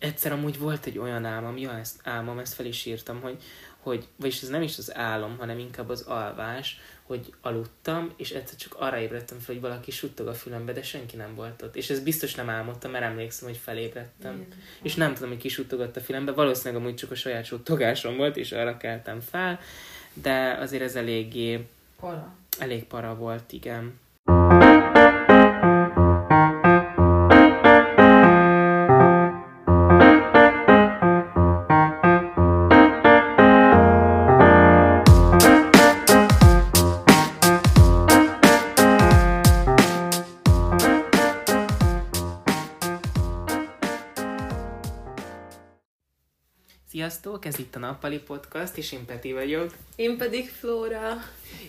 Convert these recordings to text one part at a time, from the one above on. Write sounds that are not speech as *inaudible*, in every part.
egyszer amúgy volt egy olyan álmom, ja, ezt álmom, ezt fel is írtam, hogy, hogy vagyis ez nem is az álom, hanem inkább az alvás, hogy aludtam, és egyszer csak arra ébredtem fel, hogy valaki suttog a fülembe, de senki nem volt ott. És ez biztos nem álmodtam, mert emlékszem, hogy felébredtem. Igen. És nem tudom, hogy ki suttogott a fülembe, valószínűleg amúgy csak a saját suttogásom volt, és arra keltem fel, de azért ez eléggé... Para. Elég para volt, igen. Sziasztok, ez itt a Nappali Podcast, és én Peti vagyok. Én pedig Flóra.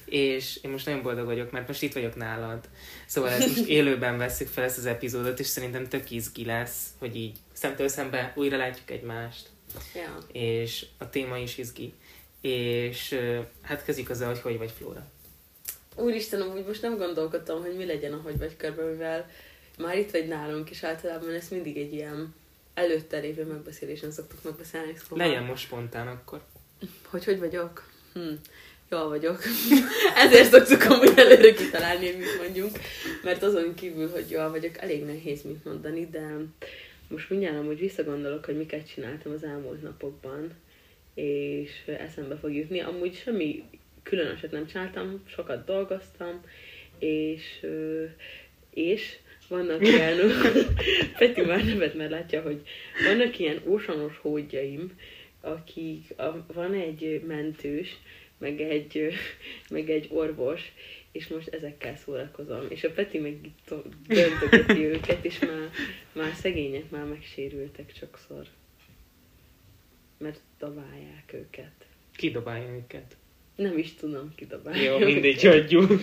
És én most nagyon boldog vagyok, mert most itt vagyok nálad. Szóval ezt most élőben veszük fel ezt az epizódot, és szerintem tök izgi lesz, hogy így szemtől szembe újra látjuk egymást. Ja. És a téma is izgi. És hát kezdjük azzal, hogy hogy vagy Flóra. Úristen, amúgy most nem gondolkodtam, hogy mi legyen a hogy vagy körbe, mivel már itt vagy nálunk, és általában ez mindig egy ilyen előtte lévő megbeszélésen szoktuk megbeszélni. Szóval... Legyen most spontán akkor. Hogy hogy vagyok? Hm. Jól vagyok. *laughs* Ezért szoktuk amúgy előre kitalálni, hogy mit mondjunk. Mert azon kívül, hogy jól vagyok, elég nehéz mit mondani, de most mindjárt amúgy visszagondolok, hogy miket csináltam az elmúlt napokban, és eszembe fog jutni. Amúgy semmi különöset nem csináltam, sokat dolgoztam, és, és vannak ilyen, *laughs* Peti már nevet, mert látja, hogy vannak ilyen ósanos hódjaim, akik, a, van egy mentős, meg egy, meg egy orvos, és most ezekkel szórakozom. És a Peti meg döntögeti *laughs* őket, és már, már szegények már megsérültek sokszor. Mert dobálják őket. Ki dobálja őket? Nem is tudom kidobálni. Jó, mindegy, *laughs* hagyjuk.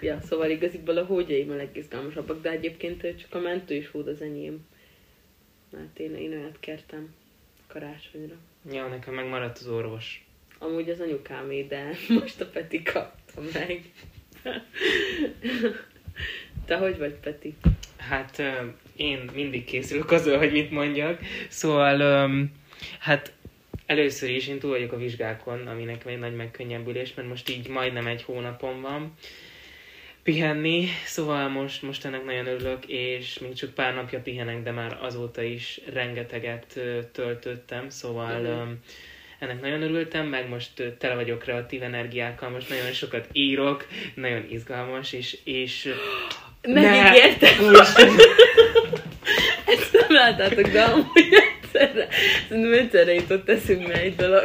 ja, szóval igaziból a hógyaim a legizgalmasabbak, de egyébként csak a mentő is hód az enyém. Mert én, én olyat kértem karácsonyra. Ja, nekem megmaradt az orvos. Amúgy az anyukámé, de *laughs* most a Peti kapta meg. *laughs* Te hogy vagy, Peti? Hát én mindig készülök azzal, hogy mit mondjak. Szóval, hát Először is én túl vagyok a vizsgákon, ami nekem egy nagy megkönnyebbülés, mert most így majdnem egy hónapom van pihenni, szóval most, most ennek nagyon örülök, és még csak pár napja pihenek, de már azóta is rengeteget töltöttem, szóval mm-hmm. ennek nagyon örültem, meg most tele vagyok kreatív energiákkal, most nagyon sokat írok, nagyon izgalmas, és... és Megígértem! *laughs* Ezt nem láttátok, de amúgy szerintem egyszerre jutott eszünkbe egy dolog.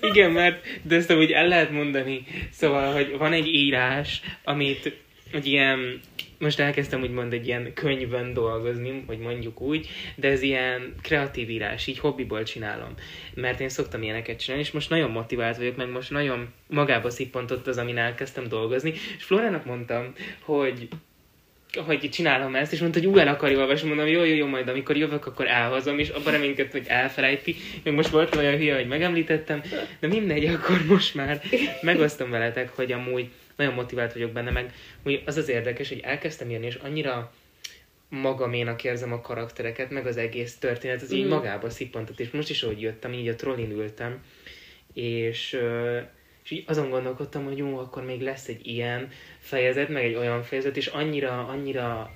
Igen, mert de ezt úgy el lehet mondani. Szóval, hogy van egy írás, amit egy ilyen, most elkezdtem úgymond egy ilyen könyvben dolgozni, hogy mondjuk úgy, de ez ilyen kreatív írás, így hobbiból csinálom. Mert én szoktam ilyeneket csinálni, és most nagyon motivált vagyok, meg most nagyon magába szippantott az, amin elkezdtem dolgozni. És Florának mondtam, hogy hogy csinálom ezt, és mondta, hogy ú, el akarja olvasni, mondom, jó, jó, jó, majd amikor jövök, akkor elhozom, és abban reménykedtem, hogy elfelejti. Még most volt olyan hülye, hogy megemlítettem, de mindegy, akkor most már megosztom veletek, hogy amúgy nagyon motivált vagyok benne, meg az az érdekes, hogy elkezdtem írni, és annyira magaménak érzem a karaktereket, meg az egész történet, az mm. így magába szippantott, és most is, ahogy jöttem, így a trollin ültem, és és így azon gondolkodtam, hogy jó, akkor még lesz egy ilyen fejezet, meg egy olyan fejezet, és annyira, annyira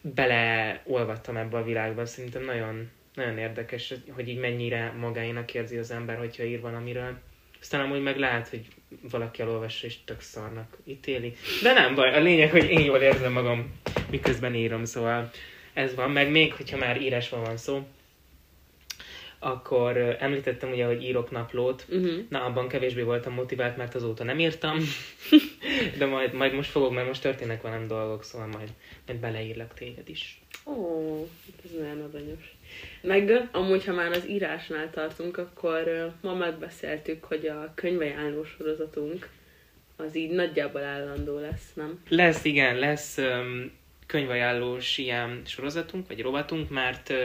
beleolvattam ebbe a világba. Szerintem nagyon, nagyon érdekes, hogy így mennyire magáinak érzi az ember, hogyha ír valamiről. Aztán amúgy meg lehet, hogy valaki elolvassa és tök szarnak ítéli. De nem baj, a lényeg, hogy én jól érzem magam, miközben írom, szóval ez van. Meg még, hogyha már írásban van szó, akkor említettem ugye, hogy írok naplót, uh-huh. na abban kevésbé voltam motivált, mert azóta nem írtam, *laughs* de majd, majd most fogok, mert most történnek velem dolgok, szóval majd, majd beleírlak téged is. Ó, ez nagyon aranyos. Meg amúgy, ha már az írásnál tartunk, akkor ma megbeszéltük, hogy a könyvajánló sorozatunk az így nagyjából állandó lesz, nem? Lesz, igen, lesz um, könyvajánlós ilyen sorozatunk, vagy rovatunk, mert uh,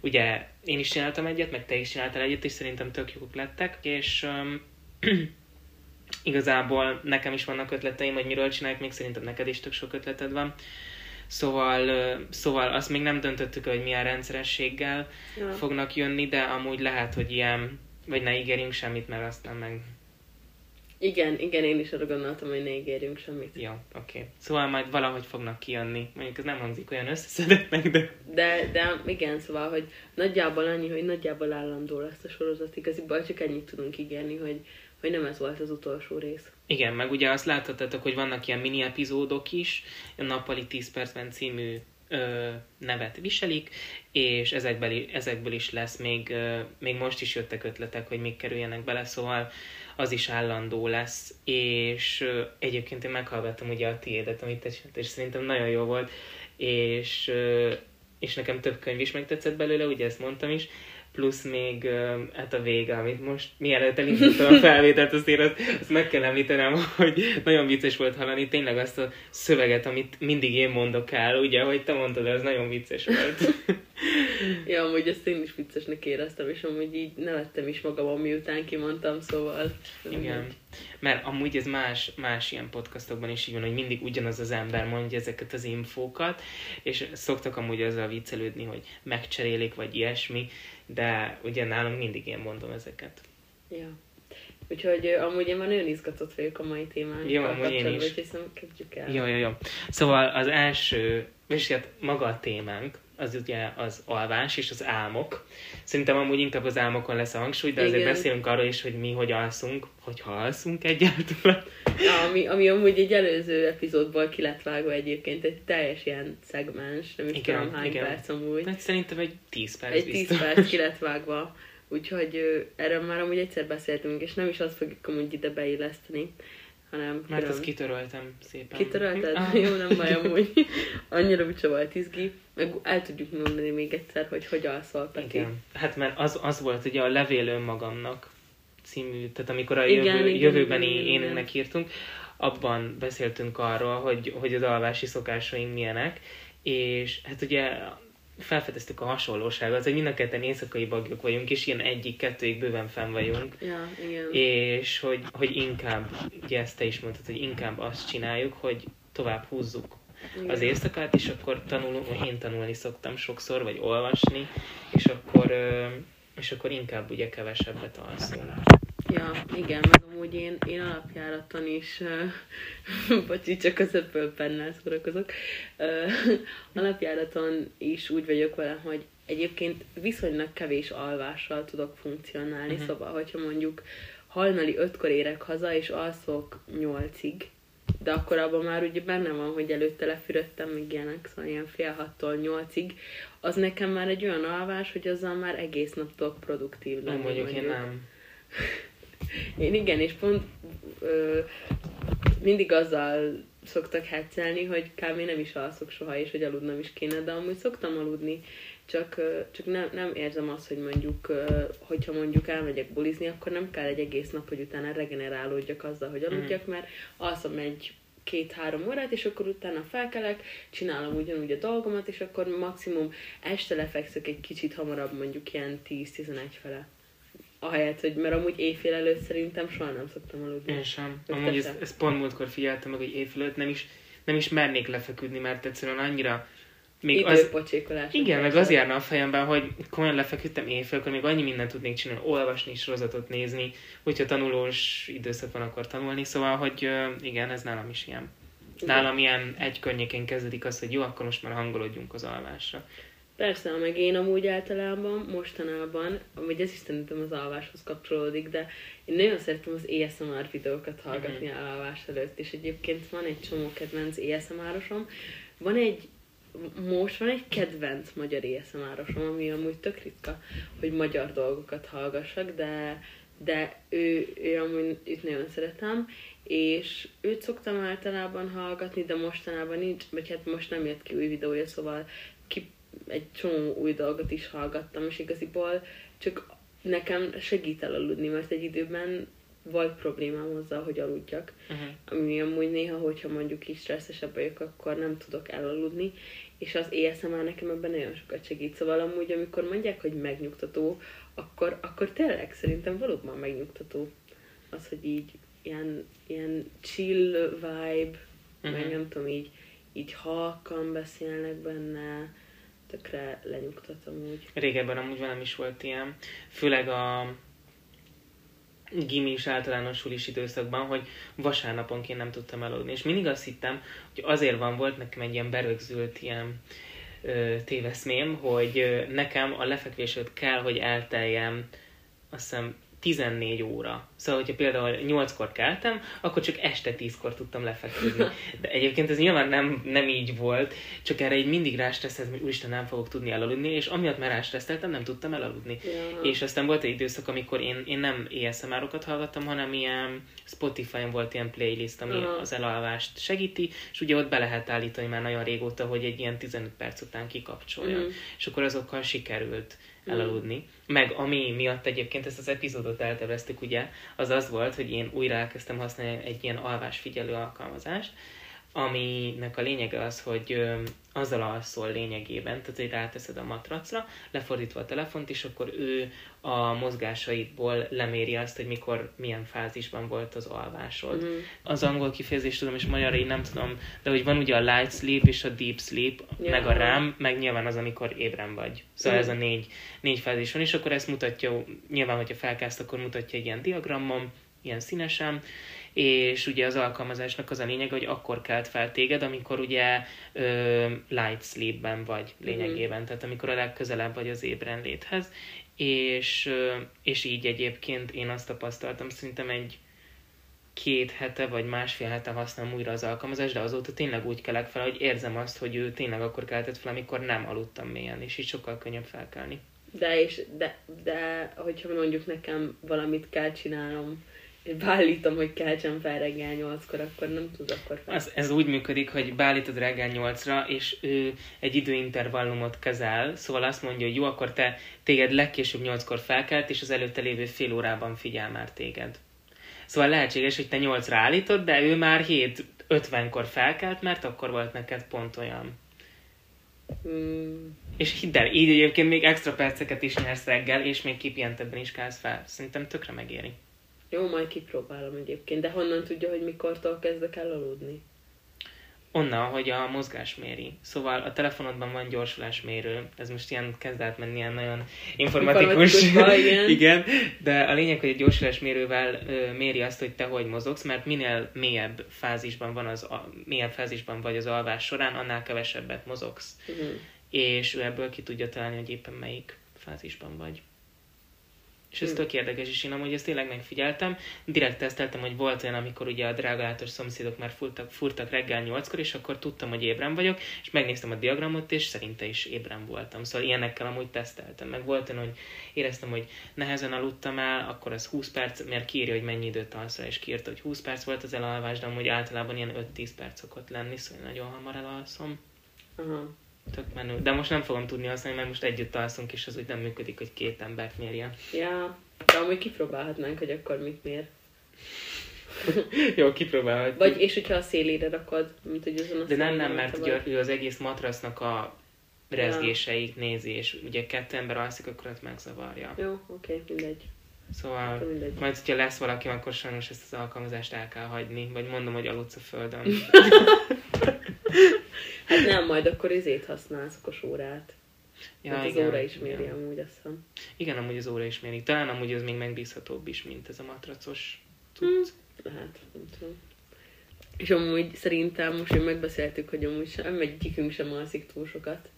ugye én is csináltam egyet, meg te is csináltál egyet, és szerintem tök jók lettek, és um, *clears throat* igazából nekem is vannak ötleteim, hogy miről csinálják, még szerintem neked is tök sok ötleted van. Szóval, ö, szóval azt még nem döntöttük, hogy milyen rendszerességgel Ja. fognak jönni, de amúgy lehet, hogy ilyen, vagy ne ígérjünk semmit, mert aztán meg... Igen, igen, én is arra gondoltam, hogy ne ígérjünk semmit. Ja, oké. Okay. Szóval majd valahogy fognak kijönni. Mondjuk ez nem hangzik olyan összeszedettnek, *laughs* de... De, de igen, szóval, hogy nagyjából annyi, hogy nagyjából állandó lesz a sorozat. Igaziból csak ennyit tudunk ígérni, hogy, hogy nem ez volt az utolsó rész. Igen, meg ugye azt láthattatok, hogy vannak ilyen mini epizódok is, a Nappali 10 percben című ö, nevet viselik, és ezekből, ezekből is lesz még, ö, még most is jöttek ötletek, hogy még kerüljenek bele, szóval az is állandó lesz, és egyébként én meghallgattam ugye a tiédet, amit te és szerintem nagyon jó volt, és, és nekem több könyv is megtetszett belőle, ugye ezt mondtam is, plusz még hát a vége, amit most mielőtt elindítottam a felvételt, azért azt, azt meg kell említenem, *laughs* hogy nagyon vicces volt hallani tényleg azt a szöveget, amit mindig én mondok el, ugye, hogy te mondtad, az nagyon vicces volt. *laughs* Ja, amúgy ezt én is viccesnek éreztem, és amúgy így nevettem is magamon, miután kimondtam, szóval... Igen. Mert amúgy ez más, más ilyen podcastokban is így van, hogy mindig ugyanaz az ember mondja ezeket az infókat, és szoktak amúgy azzal viccelődni, hogy megcserélik, vagy ilyesmi, de ugye nálam mindig én mondom ezeket. Ja. Úgyhogy amúgy én már nagyon izgatott vagyok a mai témánkkal Jó, amúgy én is. Úgyhogy szerintem kezdjük el. Jó, jó, jó. Szóval az első, és hát maga a témánk, az ugye az alvás és az álmok. Szerintem amúgy inkább az álmokon lesz a hangsúly, de azért Igen. beszélünk arról is, hogy mi hogy alszunk, hogyha alszunk egyáltalán. Ja, ami, ami amúgy egy előző epizódból ki lett vágva egyébként, egy teljes ilyen szegmens, nem is Igen, tudom hány igen. perc amúgy. Hát szerintem egy 10 perc Egy biztos. 10 perc ki lett vágva, úgyhogy erről már amúgy egyszer beszéltünk, és nem is azt fogjuk amúgy ide beilleszteni, hanem Mert azt kitöröltem szépen. Kitörölted? Ah. Jó, nem baj *laughs* amúgy. Annyira vicce volt izgi. Meg el tudjuk mondani még egyszer, hogy hogy alszol, Peti. Igen. Hát mert az, az volt ugye a Levél önmagamnak című, tehát amikor a Igen, jövő, igen, jövőbeni igen, igen. énünknek írtunk, abban beszéltünk arról, hogy, hogy az alvási szokásaink milyenek, és hát ugye felfedeztük a hasonlóságot, hogy mind a ketten éjszakai bagyok vagyunk, és ilyen egyik-kettőig bőven fenn vagyunk, Ja, igen. és hogy, hogy inkább, ugye ezt te is mondtad, hogy inkább azt csináljuk, hogy tovább húzzuk igen. az éjszakát, és akkor tanulunk, én tanulni szoktam sokszor, vagy olvasni, és akkor, és akkor inkább ugye kevesebbet alszunk. Ja, igen, meg amúgy én, én alapjáraton is, uh, *laughs* bocsi, csak az Apple pennel szórakozok, *laughs* alapjáraton is úgy vagyok vele, hogy egyébként viszonylag kevés alvással tudok funkcionálni, uh-huh. szóval, hogyha mondjuk hajnali ötkor érek haza, és alszok nyolcig, de akkor abban már ugye benne van, hogy előtte lefürödtem, még ilyenek, szóval ilyen fél hattól nyolcig, az nekem már egy olyan alvás, hogy azzal már egész nap tudok produktív lenni. mondjuk én nem. *laughs* Én igen, és pont ö, mindig azzal szoktak heccelni, hogy kb. nem is alszok soha, és hogy aludnom is kéne, de amúgy szoktam aludni, csak, csak nem, nem érzem azt, hogy mondjuk, hogyha mondjuk elmegyek bulizni, akkor nem kell egy egész nap, hogy utána regenerálódjak azzal, hogy aludjak, mert alszom egy két-három órát, és akkor utána felkelek, csinálom ugyanúgy a dolgomat, és akkor maximum este lefekszek egy kicsit hamarabb, mondjuk ilyen 10-11 fele. Ahelyett, hogy mert amúgy éjfél előtt szerintem soha nem szoktam aludni. Én sem. Vagy Amúgy te ez, sem. ez pont múltkor figyeltem meg, hogy évfölött nem is, nem is mernék lefeküdni, mert egyszerűen annyira még az, igen, meg az járna a fejemben, hogy komolyan lefeküdtem éjfélkor, még annyi mindent tudnék csinálni, olvasni, sorozatot nézni, hogyha tanulós időszak van, akkor tanulni, szóval, hogy igen, ez nálam is ilyen. Nálam ilyen egy környékén kezdődik az, hogy jó, akkor most már hangolódjunk az alvásra. Persze, meg én amúgy általában, mostanában, amúgy ez is szerintem az alváshoz kapcsolódik, de én nagyon szeretem az ASMR videókat hallgatni Mhm. mm-hmm. alvás előtt, és egyébként van egy csomó kedvenc ASMR-osom, van egy most van egy kedvenc magyar ASMR-osom, ami amúgy tök ritka, hogy magyar dolgokat hallgassak, de, de ő, ő amúgy őt nagyon szeretem, és őt szoktam általában hallgatni, de mostanában nincs, vagy hát most nem jött ki új videója, szóval egy csomó új dolgot is hallgattam, és igaziból csak nekem segít elaludni, mert egy időben volt problémám azzal, hogy aludjak, Uh-huh. ami amúgy néha, hogyha mondjuk is stresszesebb vagyok, akkor nem tudok elaludni, és az ASMR nekem ebben nagyon sokat segít. Szóval amúgy, amikor mondják, hogy megnyugtató, akkor, akkor tényleg szerintem valóban megnyugtató az, hogy így ilyen, ilyen chill vibe, uh-huh. meg Mhm. nem tudom, így, így halkan beszélnek benne, tökre lenyugtatom úgy. Régebben amúgy velem is volt ilyen, főleg a gimis általános sulis időszakban, hogy vasárnaponként nem tudtam aludni. És mindig azt hittem, hogy azért van, volt nekem egy ilyen berögzült ilyen ö, téveszmém, hogy ö, nekem a lefekvés kell, hogy elteljem azt hiszem 14 óra. Szóval, hogyha például 8-kor keltem, akkor csak este 10-kor tudtam lefeküdni. De egyébként ez nyilván nem, nem így volt, csak erre így mindig rástresszelt, hogy úristen nem fogok tudni elaludni, és amiatt már rástresszeltem, nem tudtam elaludni. Ja. És aztán volt egy időszak, amikor én, én nem ASMR-okat hallgattam, hanem ilyen Spotify-on volt ilyen playlist, ami Aha. az elalvást segíti, és ugye ott be lehet állítani már nagyon régóta, hogy egy ilyen 15 perc után kikapcsolja. Mhm. És akkor azokkal sikerült elaludni. Meg ami miatt egyébként ezt az epizódot elterveztük, ugye, az az volt, hogy én újra elkezdtem használni egy ilyen alvásfigyelő alkalmazást, aminek a lényege az, hogy ö, azzal alszol lényegében, tehát hogy ráteszed a matracra, lefordítva a telefont, és akkor ő a mozgásaidból leméri azt, hogy mikor, milyen fázisban volt az alvásod. Mhm. Az angol kifejezést tudom, és magyarra így nem tudom, de hogy van ugye a light sleep és a deep sleep, Ja. meg a REM, meg nyilván az, amikor ébren vagy. Szóval Mhm. ez a négy, négy fázis van, és akkor ezt mutatja, nyilván, hogyha felkelsz, akkor mutatja egy ilyen diagramon, ilyen színesen, és ugye az alkalmazásnak az a lényeg, hogy akkor kelt fel téged, amikor ugye ö, light sleepben vagy lényegében, tehát amikor a legközelebb vagy az ébren léthez, és, ö, és így egyébként én azt tapasztaltam, szerintem egy két hete vagy másfél hete használom újra az alkalmazást, de azóta tényleg úgy kelek fel, hogy érzem azt, hogy ő tényleg akkor keltett fel, amikor nem aludtam mélyen, és így sokkal könnyebb felkelni. De, és, de, de, hogyha mondjuk nekem valamit kell csinálnom, beállítom, hogy keltsem fel reggel nyolckor, akkor nem tud akkor fel. Az, ez úgy működik, hogy beállítod reggel 8-ra, és ő egy időintervallumot kezel, szóval azt mondja, hogy jó, akkor te téged legkésőbb 8-kor felkelt, és az előtte lévő fél órában figyel már téged. Szóval lehetséges, hogy te 8-ra állítod, de ő már 7.50-kor felkelt, mert akkor volt neked pont olyan. Mm, És hidd el, így egyébként még extra perceket is nyersz reggel, és még kipihentebben is kelsz fel. Szerintem tökre megéri. Jó, majd kipróbálom egyébként, de honnan tudja, hogy mikortól kezdek el aludni? Onnan, hogy a mozgás méri. Szóval a telefonodban van gyorsulásmérő. Ez most ilyen kezd átmenni ilyen nagyon informatikus. Igen. *laughs* igen. De a lényeg, hogy a gyorsulásmérővel ö, méri azt, hogy te hogy mozogsz, mert minél mélyebb fázisban van az, a, mélyebb fázisban vagy az alvás során, annál kevesebbet mozogsz. Uh-huh. És ő ebből ki tudja találni, hogy éppen melyik fázisban vagy. És ez Hm. tök érdekes, és én amúgy ezt tényleg megfigyeltem. Direkt teszteltem, hogy volt olyan, amikor ugye a drágalátos szomszédok már furtak, furtak reggel nyolckor, és akkor tudtam, hogy ébren vagyok, és megnéztem a diagramot, és szerinte is ébren voltam. Szóval ilyenekkel amúgy teszteltem. Meg volt olyan, hogy éreztem, hogy nehezen aludtam el, akkor az 20 perc, mert kiírja, hogy mennyi időt alszol, és kiírta, hogy 20 perc volt az elalvás, de amúgy általában ilyen 5-10 perc szokott lenni, szóval nagyon hamar elalszom. Aha. Tök menő. De most nem fogom tudni használni, mert most együtt alszunk, és az úgy nem működik, hogy két embert mérje. Ja, de amúgy kipróbálhatnánk, hogy akkor mit mér. *laughs* Jó, kipróbálhatjuk. Vagy, és hogyha a szélére rakod, mint hogy azon a De nem, nem, mert ugye ő az egész matrasznak a rezgéseit nézi, és ugye kettő ember alszik, akkor ott megzavarja. Jó, oké, mindegy. Szóval mindegy. majd, hogyha lesz valaki, akkor sajnos ezt az alkalmazást el kell hagyni, vagy mondom, hogy aludsz a földön. *laughs* *laughs* Hát nem, majd akkor izét használsz, okos órát. ja, Ja, az óra is méri igen. amúgy, azt hiszem. igen, amúgy az óra is méri. Talán amúgy az még megbízhatóbb is, mint ez a matracos cucc. Lehet, nem tudom. És amúgy szerintem most, hogy megbeszéltük, hogy amúgy sem, egyikünk sem alszik túl sokat,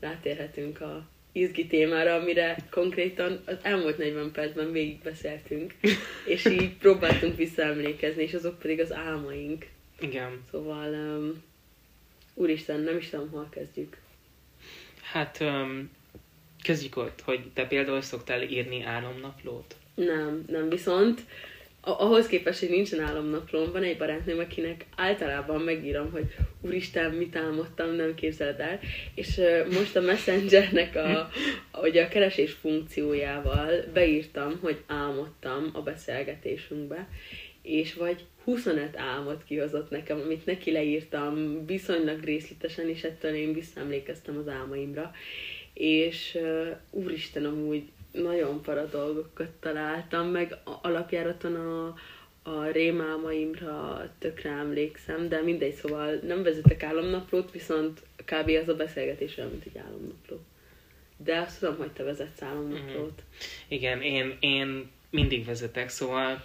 rátérhetünk a izgi témára, amire konkrétan az elmúlt 40 percben végigbeszéltünk, *laughs* és így próbáltunk visszaemlékezni, és azok pedig az álmaink. Igen. Szóval, um, úristen, nem is tudom, hol kezdjük. Hát um, kezdjük ott, hogy te például szoktál írni álomnaplót? Nem, nem, viszont ahhoz képest, hogy nincsen álomnaplóm, van egy barátnőm, akinek általában megírom, hogy úristen, mit álmodtam, nem képzeled el, és most a Messengernek a, a, a keresés funkciójával beírtam, hogy álmodtam a beszélgetésünkbe, és vagy 25 álmot kihozott nekem, amit neki leírtam viszonylag részletesen, és ettől én visszaemlékeztem az álmaimra. És úristen, amúgy nagyon para dolgokat találtam, meg alapjáraton a, a rémálmaimra tökre emlékszem, de mindegy, szóval nem vezetek álomnaplót, viszont kb. az a beszélgetés olyan, mint egy álomnapló. De azt tudom, hogy te vezetsz álomnaplót. Igen, én, én mindig vezetek, szóval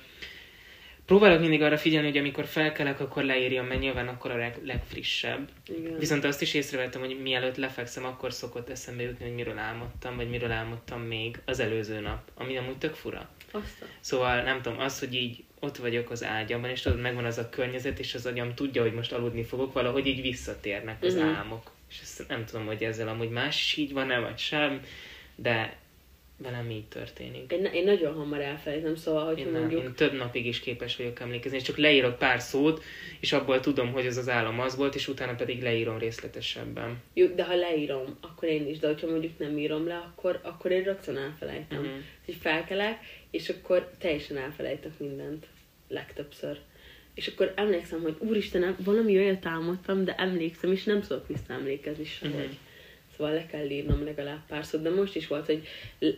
próbálok mindig arra figyelni, hogy amikor felkelek, akkor leírjam, mert nyilván akkor a leg, legfrissebb. Igen. Viszont azt is észrevettem, hogy mielőtt lefekszem, akkor szokott eszembe jutni, hogy miről álmodtam, vagy miről álmodtam még az előző nap, ami amúgy tök fura. Aztán. Szóval nem tudom, az, hogy így ott vagyok az ágyamban, és tudod, megvan az a környezet, és az agyam tudja, hogy most aludni fogok, valahogy így visszatérnek az Mhm. álmok. És ezt nem tudom, hogy ezzel amúgy más így van-e, vagy sem, de velem így történik. Én, én nagyon hamar elfelejtem, szóval, hogy Én, nem, mondjuk... én több napig is képes vagyok emlékezni, és csak leírok pár szót, és abból tudom, hogy az az álom az volt, és utána pedig leírom részletesebben. Jó, de ha leírom, akkor én is, de hogyha mondjuk nem írom le, akkor, akkor én rögtön elfelejtem. Uh-huh. Hogy felkelek, és akkor teljesen elfelejtek mindent. Legtöbbször. És akkor emlékszem, hogy úristenem, valami olyat álmodtam, de emlékszem, és nem tudok visszaemlékezni sehogy. Uh-huh. Szóval le kell írnom legalább párszor, de most is volt, hogy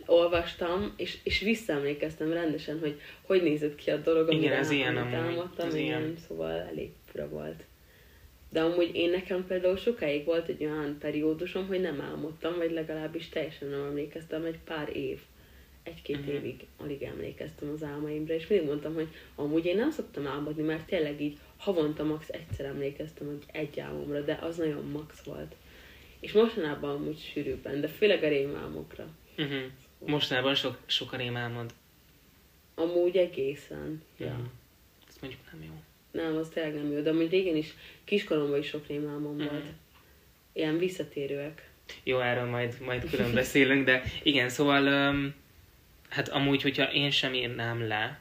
olvastam, és, és visszaemlékeztem rendesen, hogy hogy nézett ki a dolog, Igen, amire ez ilyen álmodtam, ez igen, ilyen. szóval elég fura volt. De amúgy én nekem például sokáig volt egy olyan periódusom, hogy nem álmodtam, vagy legalábbis teljesen nem emlékeztem, egy pár év. Egy-két uh-huh. évig alig emlékeztem az álmaimra, és mindig mondtam, hogy amúgy én nem szoktam álmodni, mert tényleg így havonta max egyszer emlékeztem hogy egy álmomra, de az nagyon max volt. És mostanában amúgy sűrűbben, de főleg a rémálmokra. Uh-huh. Mostanában sok, sok a rém álmod. Amúgy egészen. Ja. Mhm. Ez mondjuk nem jó. Nem, az tényleg nem jó, de amúgy régen is, kiskoromban is sok rémálmom Mhm. volt. Ilyen visszatérőek. Jó, erről majd, majd külön beszélünk, de igen, szóval um, hát amúgy, hogyha én sem írnám le,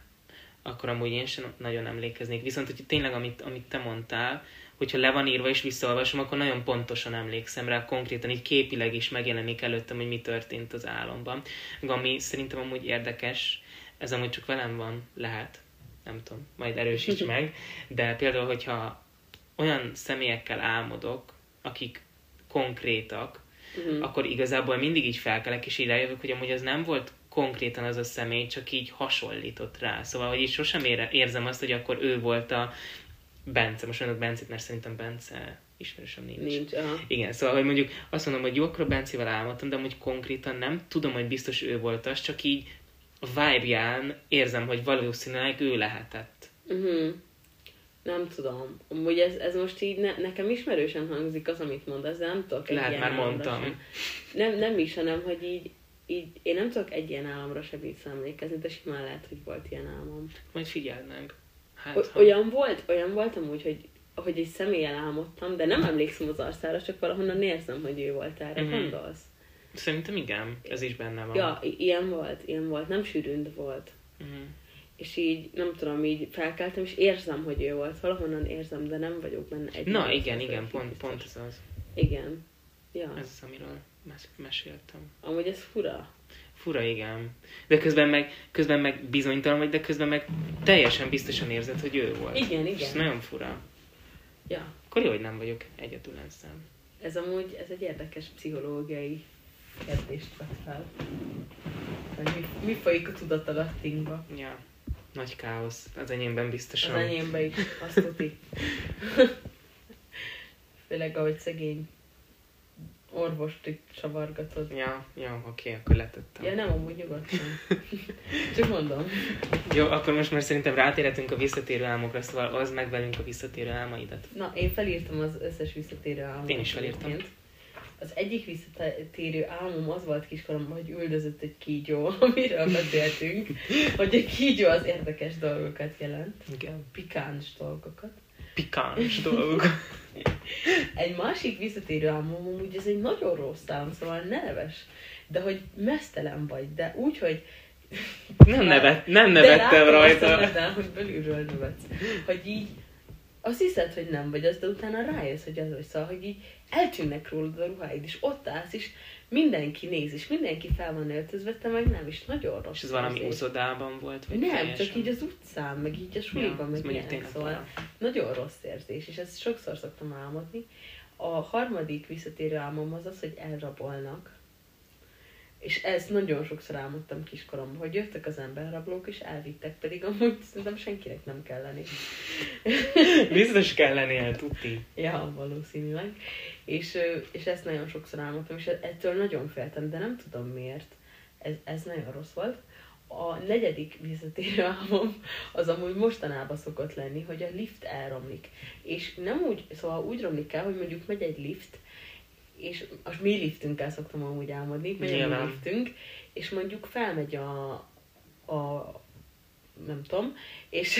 akkor amúgy én sem nagyon emlékeznék. Viszont, hogy tényleg, amit, amit te mondtál, hogyha le van írva és visszaolvasom, akkor nagyon pontosan emlékszem rá, konkrétan így képileg is megjelenik előttem, hogy mi történt az álomban. Ami szerintem amúgy érdekes, ez amúgy csak velem van, lehet, nem tudom, majd erősíts *laughs* meg, de például, hogyha olyan személyekkel álmodok, akik konkrétak, Uh-huh. akkor igazából mindig így felkelek, és így rájövök, hogy amúgy az nem volt konkrétan az a személy, csak így hasonlított rá. Szóval, hogy így sosem ére, érzem azt, hogy akkor ő volt a Bence. Most mondok Bencét, mert szerintem Bence ismerősöm nincs. Nincs. Aha. Igen, szóval, hogy mondjuk azt mondom, hogy jó, akkor a Bencével álmodtam, de amúgy konkrétan nem tudom, hogy biztos ő volt az, csak így a vibe érzem, hogy valószínűleg ő lehetett. Uh-huh. Nem tudom. Amúgy ez, ez most így ne, nekem ismerősen hangzik az, amit mondasz, de nem tudok egy Lehet, ilyen már mondtam. sem. Nem, nem is, hanem, hogy így, így, én nem tudok egy ilyen álomra sem visszaemlékezni, de simán lehet, hogy volt ilyen álmom. Majd figyeld meg. Hát, ha- olyan volt, olyan voltam úgy, hogy hogy egy személyen álmodtam, de nem emlékszem az arcára, csak valahonnan érzem, hogy ő volt erre. Mhm. Uh-huh. Gondolsz? Szerintem igen, ez is benne van. Ja, i- ilyen volt, ilyen volt. Nem sűrűn, de volt. Uh-huh. És így, nem tudom, így felkeltem, és érzem, hogy ő volt. Valahonnan érzem, de nem vagyok benne egy. Na igen, igen, pont, biztos. pont ez az. Igen. Ja. Ez az, amiről mes- meséltem. Amúgy ez fura. Fura, igen. De közben meg, közben meg bizonytalan vagy, de közben meg teljesen biztosan érzed, hogy ő volt. Igen, És ez igen. nagyon fura. Ja. Akkor jó, hogy nem vagyok egyedül ezzel. Ez amúgy, ez egy érdekes pszichológiai kérdést vett fel. Hogy mi, mi folyik a tudatalattinkba. Ja. Nagy káosz. Az enyémben Az biztosan. enyémbe is, azt tuti. *laughs* Főleg, ahogy szegény orvost itt savargatod. Ja, ja, oké, akkor letettem. Ja, nem, amúgy nyugodtan. *laughs* Csak mondom. Jó, akkor most már szerintem rátérhetünk a visszatérő álmokra, szóval az meg velünk a visszatérő álmaidat. Na, én felírtam az összes visszatérő álmot. Én is felírtam. egyébként. Az egyik visszatérő álmom az volt kiskoromban, hogy üldözött egy kígyó, *laughs* amiről beszéltünk, hogy egy kígyó az érdekes dolgokat jelent, Igen. pikáns dolgokat. Pikáns dolgok. *laughs* Egy másik visszatérő álmom, úgy ez egy nagyon rossz álom, szóval neves, de hogy mesztelen vagy, de úgy, hogy Nem, nevet, nem De nevettem azt rajta. neveden, hogy belülről nevetsz. Hogy így azt hiszed, hogy nem vagy az, de utána rájössz, hogy az vagy. Szóval, hogy így eltűnnek rólad a ruháid, és ott állsz, és mindenki néz, és mindenki fel van öltözve, te meg nem, és nagyon rossz. És ez valami úszodában volt? Vagy Nem, teljesen? csak így az utcán, meg így a suliban, Ja, meg ilyenek, szóval para. nagyon rossz érzés, és ezt sokszor szoktam álmodni. A harmadik visszatérő álmom az az, hogy elrabolnak. És ezt nagyon sokszor álmodtam kiskoromban, hogy jöttek az emberrablók, és elvittek, pedig amúgy szerintem senkinek nem kell lenni. *laughs* Biztos kell lennél, tuti. Ja, valószínűleg. És, és ezt nagyon sokszor álmodtam, és ettől nagyon féltem, de nem tudom miért. Ez, ez nagyon rossz volt. A negyedik visszatérő álmom az amúgy mostanában szokott lenni, hogy a lift elromlik. És nem úgy, szóval úgy romlik el, hogy mondjuk megy egy lift, és a mi liftünkkel szoktam amúgy álmodni, megy a mi liftünk, és mondjuk felmegy a, a nem tudom, és,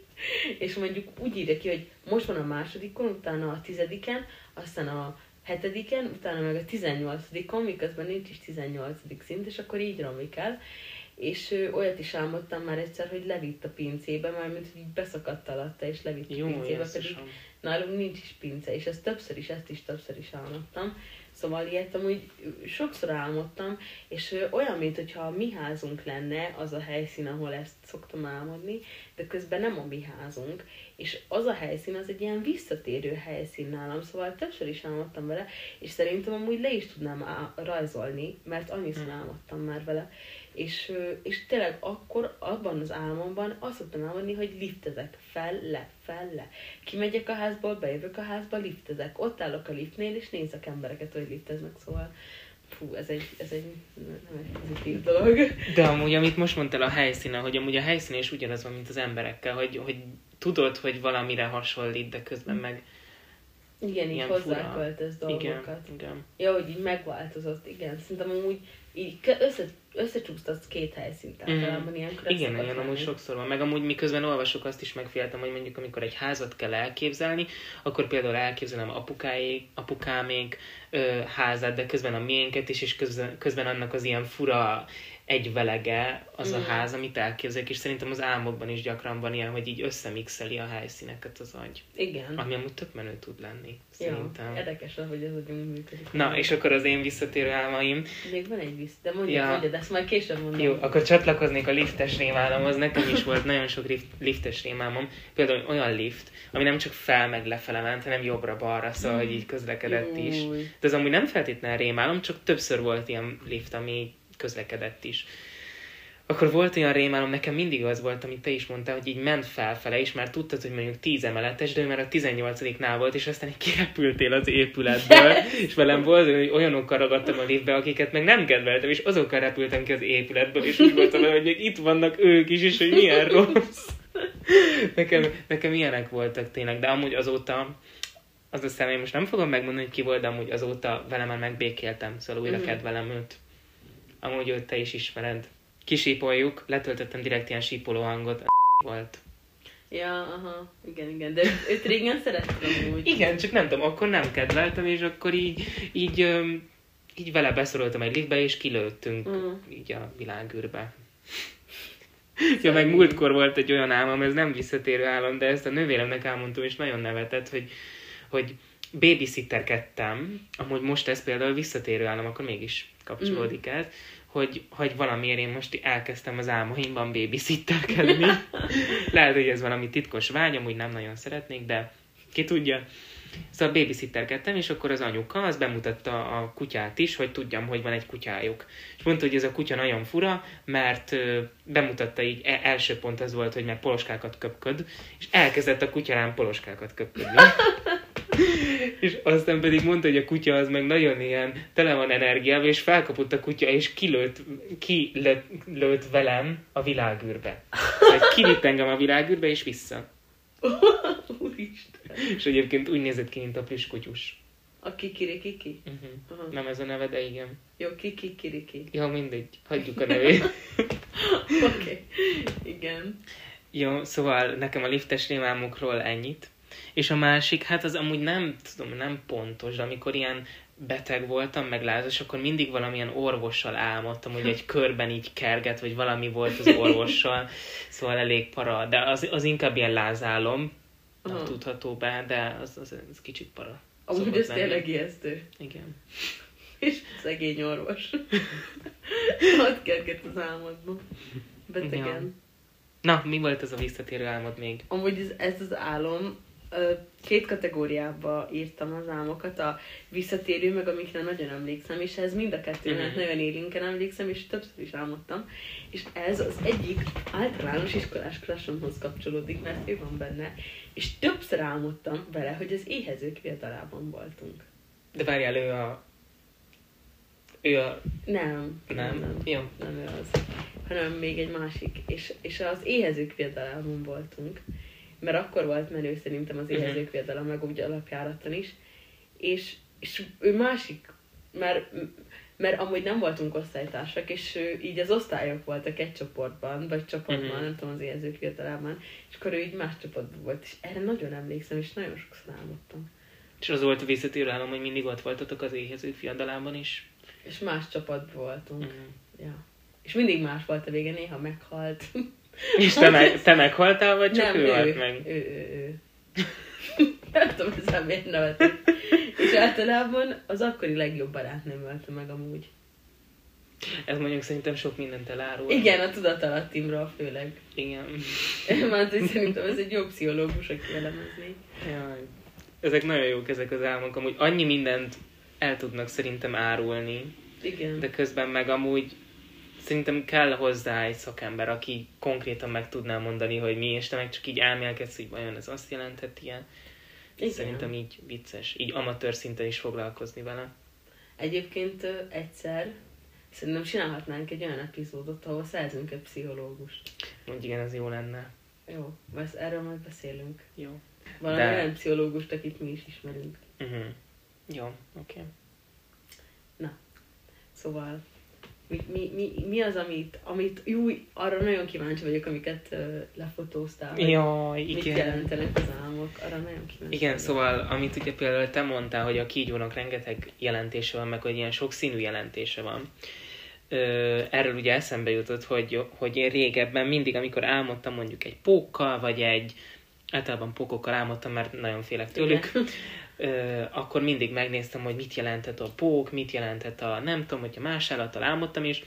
*laughs* és mondjuk úgy írja ki, hogy most van a másodikon, utána a tizediken, aztán a hetediken, utána meg a tizennyolcadikon, miközben nincs is tizennyolcadik szint, és akkor így romlik el. És ö, olyat is álmodtam már egyszer, hogy levitt a pincébe, mármint, hogy így beszakadt alatta, és levitt a Jó, pincébe, pedig. Nálunk nincs is pince, és ezt többször is, ezt is többször is álmodtam. Szóval ilyet amúgy sokszor álmodtam, és olyan, mint hogyha a mi házunk lenne az a helyszín, ahol ezt szoktam álmodni, de közben nem a mi házunk, és az a helyszín az egy ilyen visszatérő helyszín nálam, szóval többször is álmodtam vele, és szerintem amúgy le is tudnám á- rajzolni, mert annyiszor álmodtam már vele, és, és tényleg akkor, abban az álmomban azt szoktam álmodni, hogy liftezek fel, le, fel, le. Kimegyek a házból, bejövök a házba, liftezek. Ott állok a liftnél, és nézek embereket, hogy lifteznek, szóval fú, ez egy, ez egy nem egy pozitív dolog. De amúgy, amit most mondtál a helyszínen, hogy amúgy a helyszínen is ugyanaz van, mint az emberekkel, hogy, hogy tudod, hogy valamire hasonlít, de közben meg... Igen, így fura. hozzáköltesz Igen, dolgokat. igen. Ja, hogy így megváltozott, igen. Szerintem amúgy így össze, összecsúsztatsz két helyszínt általában ilyenkor. ez Mhm. Igen, ilyen amúgy sokszor van. Meg amúgy miközben olvasok, azt is megfigyeltem, hogy mondjuk amikor egy házat kell elképzelni, akkor például elképzelem apukáék, apukámék ö, házát, de közben a miénket is, és közben, közben annak az ilyen fura egyvelege az a Mm. ház, amit elképzelek, és szerintem az álmokban is gyakran van ilyen, hogy így összemixeli a helyszíneket az agy. Igen. Ami amúgy tök menő tud lenni, Ja, szerintem. érdekes, hogy ez úgy működik. Na, és akkor az én visszatérő álmaim, Még van egy visz, de mondjad, Ja. ja. mondjad, ezt majd később mondom. Jó, akkor csatlakoznék a liftes rémálomhoz. Nekem is volt nagyon sok lift, liftes rémálmom. Például olyan lift, ami nem csak fel meg lefele ment, hanem jobbra-balra, szóval, hogy így közlekedett is. Júj. De az amúgy nem feltétlenül rémálom, csak többször volt ilyen lift, ami közlekedett is. Akkor volt olyan rémálom, nekem mindig az volt, amit te is mondtál, hogy így ment felfele, és már tudtad, hogy mondjuk 10 emeletes, de ő már a 18-nál volt, és aztán így kirepültél az épületből, *laughs* és velem volt, hogy olyanokkal ragadtam a liftbe, akiket meg nem kedveltem, és azokkal repültem ki az épületből, és úgy voltam hogy még itt vannak ők is, és hogy milyen rossz. Nekem, nekem ilyenek voltak tényleg, de amúgy azóta az a személy, most nem fogom megmondani, hogy ki volt, de amúgy azóta vele már megbékéltem, szóval újra Mhm. kedvelem őt. Amúgy őt te is ismered. Kisípoljuk, letöltöttem direkt ilyen sípoló hangot, volt. Ja, aha, igen, igen, de őt- régen szerettem úgy. Igen, csak nem tudom, akkor nem kedveltem, és akkor így, így, így vele beszoroltam egy liftbe, és kilőttünk Mm. így a világűrbe. Ja, meg múltkor volt egy olyan álmom, ez nem visszatérő álom, de ezt a nővéremnek elmondtam, és nagyon nevetett, hogy, hogy babysitterkedtem, amúgy most ez például visszatérő álom, akkor mégis kapcsolódik ez, hogy, hogy valamiért én most elkezdtem az álmaimban babysitterkedni. *laughs* Lehet, hogy ez valami titkos vágy, amúgy nem nagyon szeretnék, de ki tudja. Szóval babysitterkedtem, és akkor az anyuka az bemutatta a kutyát is, hogy tudjam, hogy van egy kutyájuk. És mondta, hogy ez a kutya nagyon fura, mert bemutatta így, e- első pont az volt, hogy meg poloskákat köpköd, és elkezdett a kutya rám poloskákat köpködni. *laughs* és aztán pedig mondta, hogy a kutya az meg nagyon ilyen tele van energiával, és felkapott a kutya, és kilőtt, kilőtt lőtt velem a világűrbe. Tehát kivitt engem a világűrbe, és vissza. *laughs* Úristen. És egyébként úgy nézett ki, mint a pliskkutyus. A kikiri kiki? Uh-huh. Aha. Nem ez a neve, de igen. Jó, kiki kiriki. Ja, mindegy. Hagyjuk a nevét. *laughs* Oké. Okay. Igen. Jó, szóval nekem a liftes rémálmokról ennyit. És a másik, hát az amúgy nem tudom, nem pontos, de amikor ilyen beteg voltam, meg lázas, akkor mindig valamilyen orvossal álmodtam, hogy egy körben így kerget, vagy valami volt az orvossal, *laughs* szóval elég para, de az, az inkább ilyen lázálom, Aha. tudható be, de az, az, az kicsit para. Amúgy ez tényleg ijesztő. Igen. *laughs* És szegény orvos. *laughs* Ott kerget az álmodban. Betegen. Ja. Na, mi volt ez a visszatérő álmod még? Amúgy ez, ez az álom, két kategóriába írtam az álmokat, a visszatérő, meg amikre nagyon emlékszem, és ez mind a kettőnek Mhm. nagyon élénken emlékszem, és többször is álmodtam. És ez az egyik általános iskolás krasomhoz kapcsolódik, mert ő van benne, és többször álmodtam vele, hogy az éhezők viadalában voltunk. De várjál, ő a... Ő a... Nem, Nem? nem, Jó. nem ő az, hanem még egy másik. És, és az éhezők viadalában voltunk, mert akkor volt menő szerintem az éhezők viadala, meg úgy alapjáraton is, és, és ő másik, mert, mert amúgy nem voltunk osztálytársak, és ő, így az osztályok voltak egy csoportban, vagy csoportban, Mhm. nem tudom, az éhezők viadalában, és akkor ő így más csoportban volt, és erre nagyon emlékszem, és nagyon sokszor álmodtam. És az volt a visszatérő álom, hogy mindig ott voltatok az éhezők fiadalában is. És más csapatban voltunk. Mhm. Ja. És mindig más volt a vége, néha meghalt. *laughs* És te, meg, te meghaltál, vagy csak nem, ő ő, halt meg? Ő, ő, ő. *laughs* nem tudom, ezzel miért nevetek. És általában az akkori legjobb barátnőm ölte meg amúgy. Ez mondjuk szerintem sok mindent elárul. Igen, a tudatalattimról főleg. Igen. *laughs* Mert hogy szerintem ez egy jó pszichológus, aki elemezni. Jaj. Ezek nagyon jók ezek az álmok, amúgy annyi mindent el tudnak szerintem árulni, Igen. de közben meg amúgy szerintem kell hozzá egy szakember, aki konkrétan meg tudná mondani, hogy mi, és te meg csak így elmélkedsz, hogy vajon ez azt jelenthet ilyen. Igen. Szerintem így vicces, így amatőr szinten is foglalkozni vele. Egyébként egyszer szerintem csinálhatnánk egy olyan epizódot, ahol szerzünk egy pszichológust. Mondjuk igen, ez jó lenne. Jó, ezt erről majd beszélünk. Jó. Valami De- olyan pszichológust, akit mi is ismerünk. Uh-huh. Jó, oké. Szóval mi, mi, mi, mi az, amit, amit jó, arra nagyon kíváncsi vagyok, amiket uh, lefotóztál. Jaj, Mit igen. jelentenek az álmok, arra nagyon kíváncsi Igen, vagyok. szóval, amit ugye például te mondtál, hogy a kígyónak rengeteg jelentése van, meg hogy ilyen sokszínű jelentése van. Ö, erről ugye eszembe jutott, hogy, hogy én régebben mindig, amikor álmodtam mondjuk egy pókkal, vagy egy, általában pókokkal álmodtam, mert nagyon félek tőlük, Igen. Akkor mindig megnéztem, hogy mit jelentett a pók, mit jelentett a nem tudom, hogyha más állattal álmodtam, és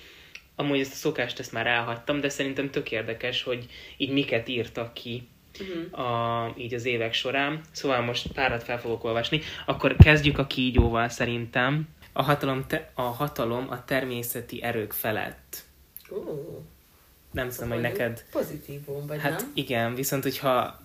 amúgy ezt a szokást ezt már elhagytam, de szerintem tök érdekes, hogy így miket írtak ki Mhm. a, így az évek során. Szóval most párat fel fogok olvasni. Akkor kezdjük a kígyóval szerintem. A hatalom, te, a hatalom a természeti erők felett. Ó, Nem tudom, hogy neked... Pozitívum, vagy Hát nem? igen, viszont hogyha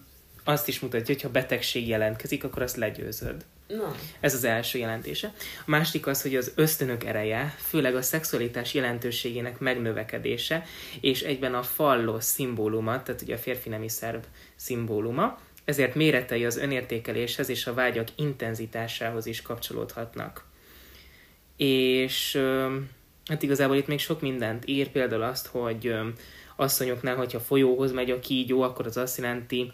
azt is mutatja, hogy ha betegség jelentkezik, akkor azt legyőzöd. Na, Ez az első jelentése. A másik az, hogy az ösztönök ereje, főleg a szexualitás jelentőségének megnövekedése, és egyben a fallos szimbóluma, tehát ugye a férfi nemi szerv szimbóluma, ezért méretei az önértékeléshez és a vágyak intenzitásához is kapcsolódhatnak. És hát igazából itt még sok mindent ír, például azt, hogy asszonyoknál, hogyha folyóhoz megy a kígyó, akkor az azt jelenti,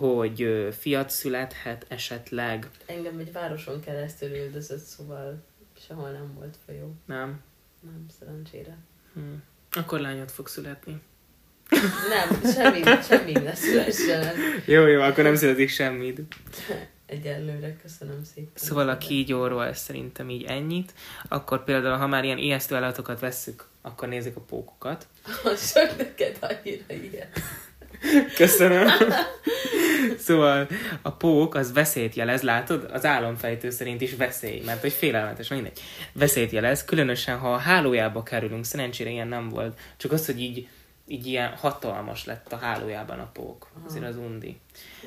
hogy fiat születhet esetleg, engem egy városon keresztül üldözött, szóval sehol nem volt folyó. Nem? Nem, szerencsére. Hm. Akkor lányod fog születni. Nem, semmi, semmi ne szülessen. Jó, jó, akkor nem születik semmit. Egyelőre, köszönöm szépen. Szóval a kígyóról szerintem így ennyit. Akkor például, ha már ilyen ijesztő állatokat vesszük, akkor nézzük a pókokat. *laughs* Csak neked annyira ilyen. Köszönöm. szóval a pók az veszélyt jelez, látod? Az álomfejtő szerint is veszély, mert hogy félelmetes, mindegy. Veszélyt jelez, különösen ha a hálójába kerülünk, szerencsére ilyen nem volt, csak az, hogy így, így ilyen hatalmas lett a hálójában a pók. Azért az undi.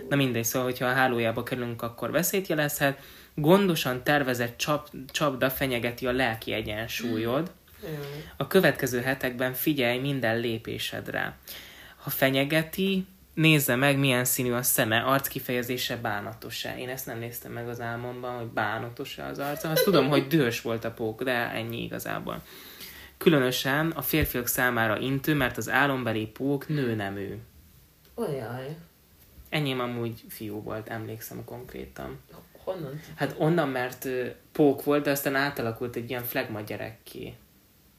Na mindegy, szóval, hogyha a hálójába kerülünk, akkor veszélyt jelezhet. Gondosan tervezett csap, csapda fenyegeti a lelki egyensúlyod. Jó. A következő hetekben figyelj minden lépésedre. Ha fenyegeti, nézze meg, milyen színű a szeme, arc kifejezése bánatos-e. Én ezt nem néztem meg az álmomban, hogy bánatos-e az arca. Azt tudom, hogy dühös volt a pók, de ennyi igazából. Különösen a férfiak számára intő, mert az álombeli pók nőnemű. Olyaj. Enyém amúgy fiú volt, emlékszem konkrétan. Honnan? Hát onnan, mert pók volt, de aztán átalakult egy ilyen flagma gyerekké.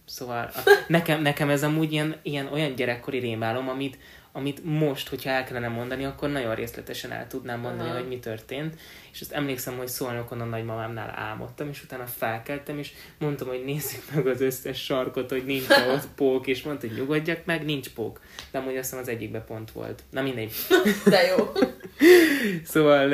Szóval a, nekem, nekem ez amúgy ilyen, ilyen olyan gyerekkori rémálom, amit amit most, hogyha el kellene mondani, akkor nagyon részletesen el tudnám mondani, Aha. hogy mi történt. És azt emlékszem, hogy szolnokon a nagymamámnál álmodtam, és utána felkeltem, és mondtam, hogy nézzük meg az összes sarkot, hogy nincs *laughs* ott pók, és mondta, hogy nyugodjak meg, nincs pók. De amúgy azt hiszem az egyikben pont volt. Na mindegy. *laughs* De jó. *laughs* Szóval,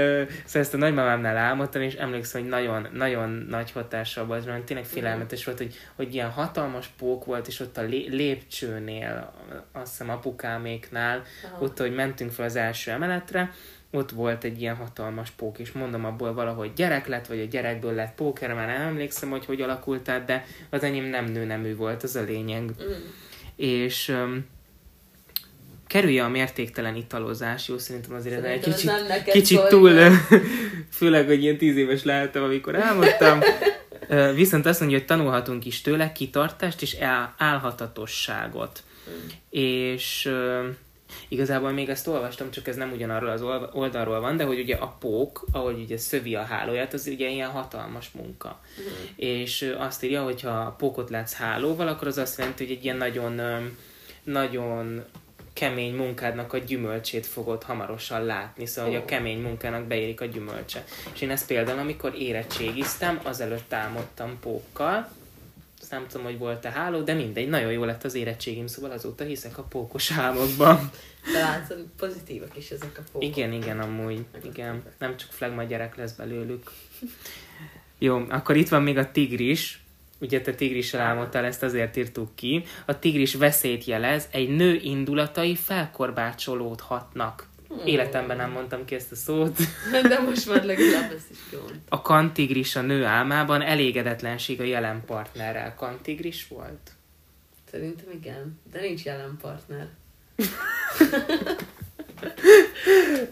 szóval ezt a nagymamámnál álmodtam, és emlékszem, hogy nagyon, nagyon nagy hatással volt, mert tényleg félelmetes volt, hogy, hogy ilyen hatalmas pók volt, és ott a lé- lépcsőnél, azt hiszem apukáméknál, Aha. ott, hogy mentünk fel az első emeletre, ott volt egy ilyen hatalmas pók, és mondom, abból valahogy gyerek lett, vagy a gyerekből lett pók, erre már nem emlékszem, hogy hogy alakult át, de az enyém nem nőnemű volt, az a lényeg Mm. és um, kerülje a mértéktelen italozás, jó, szerintem azért ez egy Szerintem ez kicsit, neked kicsit szól, túl, *laughs* főleg, hogy ilyen tíz éves lehettem, amikor álmodtam. *laughs* Viszont azt mondja, hogy tanulhatunk is tőle kitartást és el- álhatatosságot. Mm. És igazából még ezt olvastam, csak ez nem ugyanarról az ol- oldalról van, de hogy ugye a pók, ahogy ugye szövi a hálóját, az ugye ilyen hatalmas munka. Mm. És azt írja, hogy ha a pókot látsz hálóval, akkor az azt jelenti, hogy egy ilyen nagyon, nagyon kemény munkádnak a gyümölcsét fogod hamarosan látni, szóval, hogy a Ó. kemény munkának beérik a gyümölcse. És én ezt például, amikor érettségiztem, azelőtt álmodtam pókkal, azt nem tudom, hogy volt-e háló, de mindegy, nagyon jó lett az érettségim, szóval azóta hiszek a pókos álmokban. De látszod, pozitívak is ezek a pókok. Igen, igen, amúgy. Igen. Nem csak flagma gyerek lesz belőlük. Jó, akkor itt van még a tigris. Ugye te tigrissel álmodtál, ezt azért írtuk ki. A tigris veszélyt jelez, egy nő indulatai felkorbácsolódhatnak. Hmm. Életemben nem mondtam ki ezt a szót. *laughs* De most már legalább ezt is kimondtam. A kantigris a nő álmában elégedetlenség a jelen partnerrel. Kantigris volt? Szerintem igen. De nincs jelen partner. *laughs*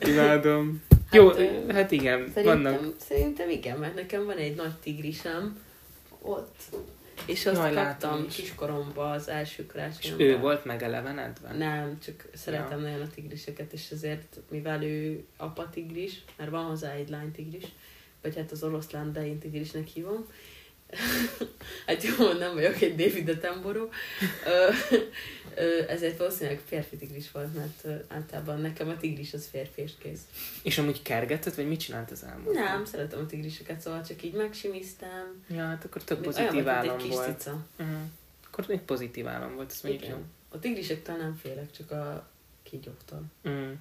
Imádom. Jó, ö, hát igen, Szerintem, vannak. szerintem igen, mert nekem van egy nagy tigrisem ott. És azt Jaj, kaptam is. kiskoromban az első És karácsonyomban. ő volt megelevenedve? Nem, csak szeretem nagyon a tigriseket, és ezért, mivel ő apa tigris, mert van hozzá egy lány tigris, vagy hát az oroszlán, de én tigrisnek hívom. Hát jó, nem vagyok egy David ö, ezért valószínűleg férfi tigris volt, mert általában nekem a tigris az férfi és kész. És amúgy kergetett, vagy mit csinált az álmodban? Nem, szeretem a tigriseket, szóval csak így megsimiztem. Ja, hát akkor több Olyan pozitív volt, mint állam egy kis volt. cica. Uh-huh. Akkor egy pozitív állam volt, ez mondjuk jó. A tigrisektől nem félek, csak a kígyóktól. Mm.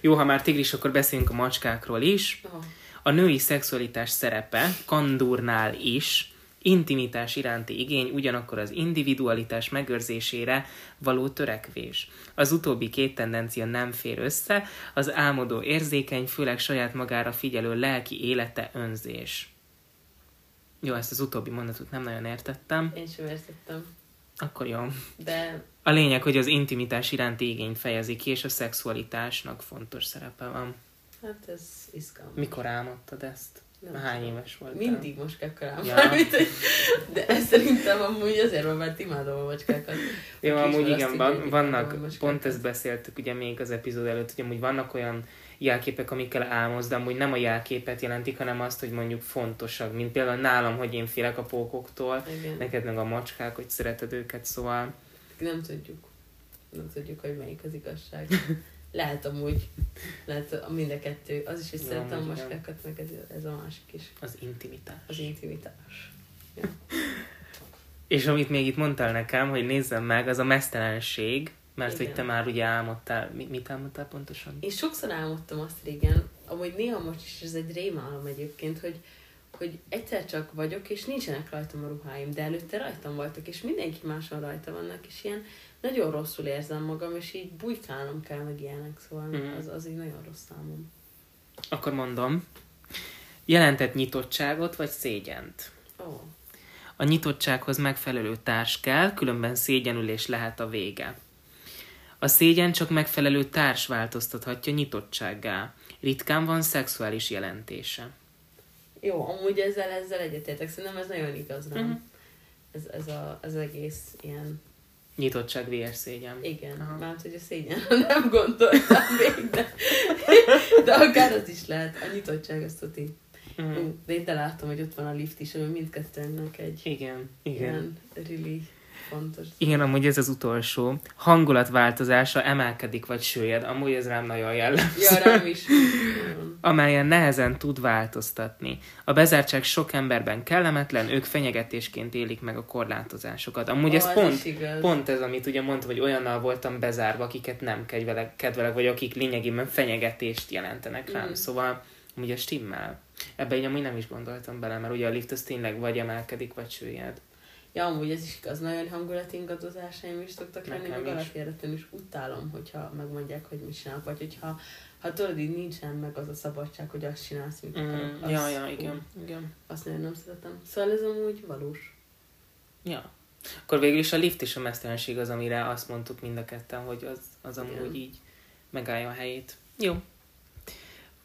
Jó, ha már tigris, akkor beszéljünk a macskákról is. Oh. A női szexualitás szerepe kandurnál is intimitás iránti igény, ugyanakkor az individualitás megőrzésére való törekvés. Az utóbbi két tendencia nem fér össze, az álmodó érzékeny, főleg saját magára figyelő lelki élete önzés. Jó, ezt az utóbbi mondatot nem nagyon értettem. Én sem értettem. Akkor jó. De A lényeg, hogy az intimitás iránti igényt fejezi ki, és a szexualitásnak fontos szerepe van. Hát ez izgalmas. Mikor álmodtad ezt? Nem Hány éves voltál? Mindig mocskákkal ám. Ja. *laughs* De ez szerintem amúgy azért van, mert imádom a mocskákat. Jó, Aki amúgy igen, van, vannak, pont ezt beszéltük ugye még az epizód előtt, hogy amúgy vannak olyan jelképek, amikkel álmodsz, de amúgy nem a jelképet jelentik, hanem azt, hogy mondjuk fontosak, mint például nálam, hogy én félek a pókoktól, Igen. neked meg a macskák, hogy szereted őket, szóval Nem tudjuk. Nem tudjuk, hogy melyik az igazság. *laughs* Lehet amúgy. Lehet a mind a kettő. Az is, hogy Ja, szeretem a mocskákat, meg ez, ez a másik is. az intimitás. Az intimitás. *laughs* És amit még itt mondtál nekem, hogy nézzem meg, az a mesztelenség, mert Igen. hogy te már ugye álmodtál, mit, mit álmodtál pontosan? Én sokszor álmodtam azt régen, amúgy néha most is ez egy rémálom egyébként, hogy, hogy egyszer csak vagyok, és nincsenek rajtam a ruháim, de előtte rajtam voltak, és mindenki máson rajta vannak, és ilyen nagyon rosszul érzem magam, és így bujkálnom kell, meg ilyenek, szóval Mhm. az, az így nagyon rossz számom. Akkor mondom, jelentett nyitottságot vagy szégyent? Ó, oh, A nyitottsághoz megfelelő társ kell, különben szégyenülés lehet a vége. A szégyen csak megfelelő társ változtathatja nyitottsággá. Ritkán van szexuális jelentése. jó, amúgy ezzel, ezzel egyetértek, szerintem ez nagyon igaz, nem? Mhm. Ez, ez a, az egész ilyen, Nyitottság vs. szégyen. igen, Aha. már hogy a szégyen *laughs* nem gondoltam még, de, de akár az is lehet, a nyitottság azt tuti. Mm. De én de láttam, hogy ott van a lift is, ami mindkettőnknek egy Igen, igen. ilyen really fontos. Igen, amúgy ez az utolsó. Hangulatváltozása emelkedik vagy sőjed. Amúgy ez rám nagyon jellemző. Ja, rám is. *laughs* amelyen nehezen tud változtatni. A bezártság sok emberben kellemetlen, ők fenyegetésként élik meg a korlátozásokat. Amúgy Ó, ez ez pont, pont ez, amit ugye mondta, hogy olyannal voltam bezárva, akiket nem kedvelek, kedvelek vagy akik lényegében fenyegetést jelentenek rám. Mm. Szóval amúgy a stimmel. Ebbe én amúgy nem is gondoltam bele, mert ugye a lift az tényleg vagy emelkedik, vagy süllyed. Ja, amúgy ez is igaz, nagyon hangulatingadozásaim is szoktak lenni, meg is. alapjáraton is utálom, hogyha megmondják, hogy mit csinálok, vagy hogyha ha tudod, így nincsen meg az a szabadság, hogy azt csinálsz, mit Mm, akarok. ja, ja, igen, igen. Azt nagyon nem szeretem. Szóval ez amúgy valós. Ja. Akkor végül is a lift és a mesztelenség az, amire azt mondtuk mind a ketten, hogy az, az amúgy Igen. így megállja a helyét. Jó.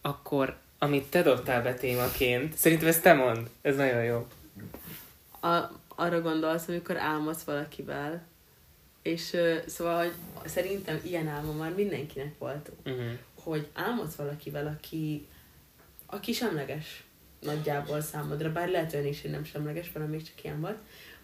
Akkor, amit te dobtál be témaként, szerintem ezt te mond. Ez nagyon jó. A, arra gondolsz, amikor álmodsz valakivel, és szóval, hogy szerintem ilyen álma már mindenkinek volt, Uh-huh. hogy álmodsz valakivel, aki, aki semleges nagyjából számodra, bár lehet olyan is, hogy nem semleges, mert még csak ilyen volt,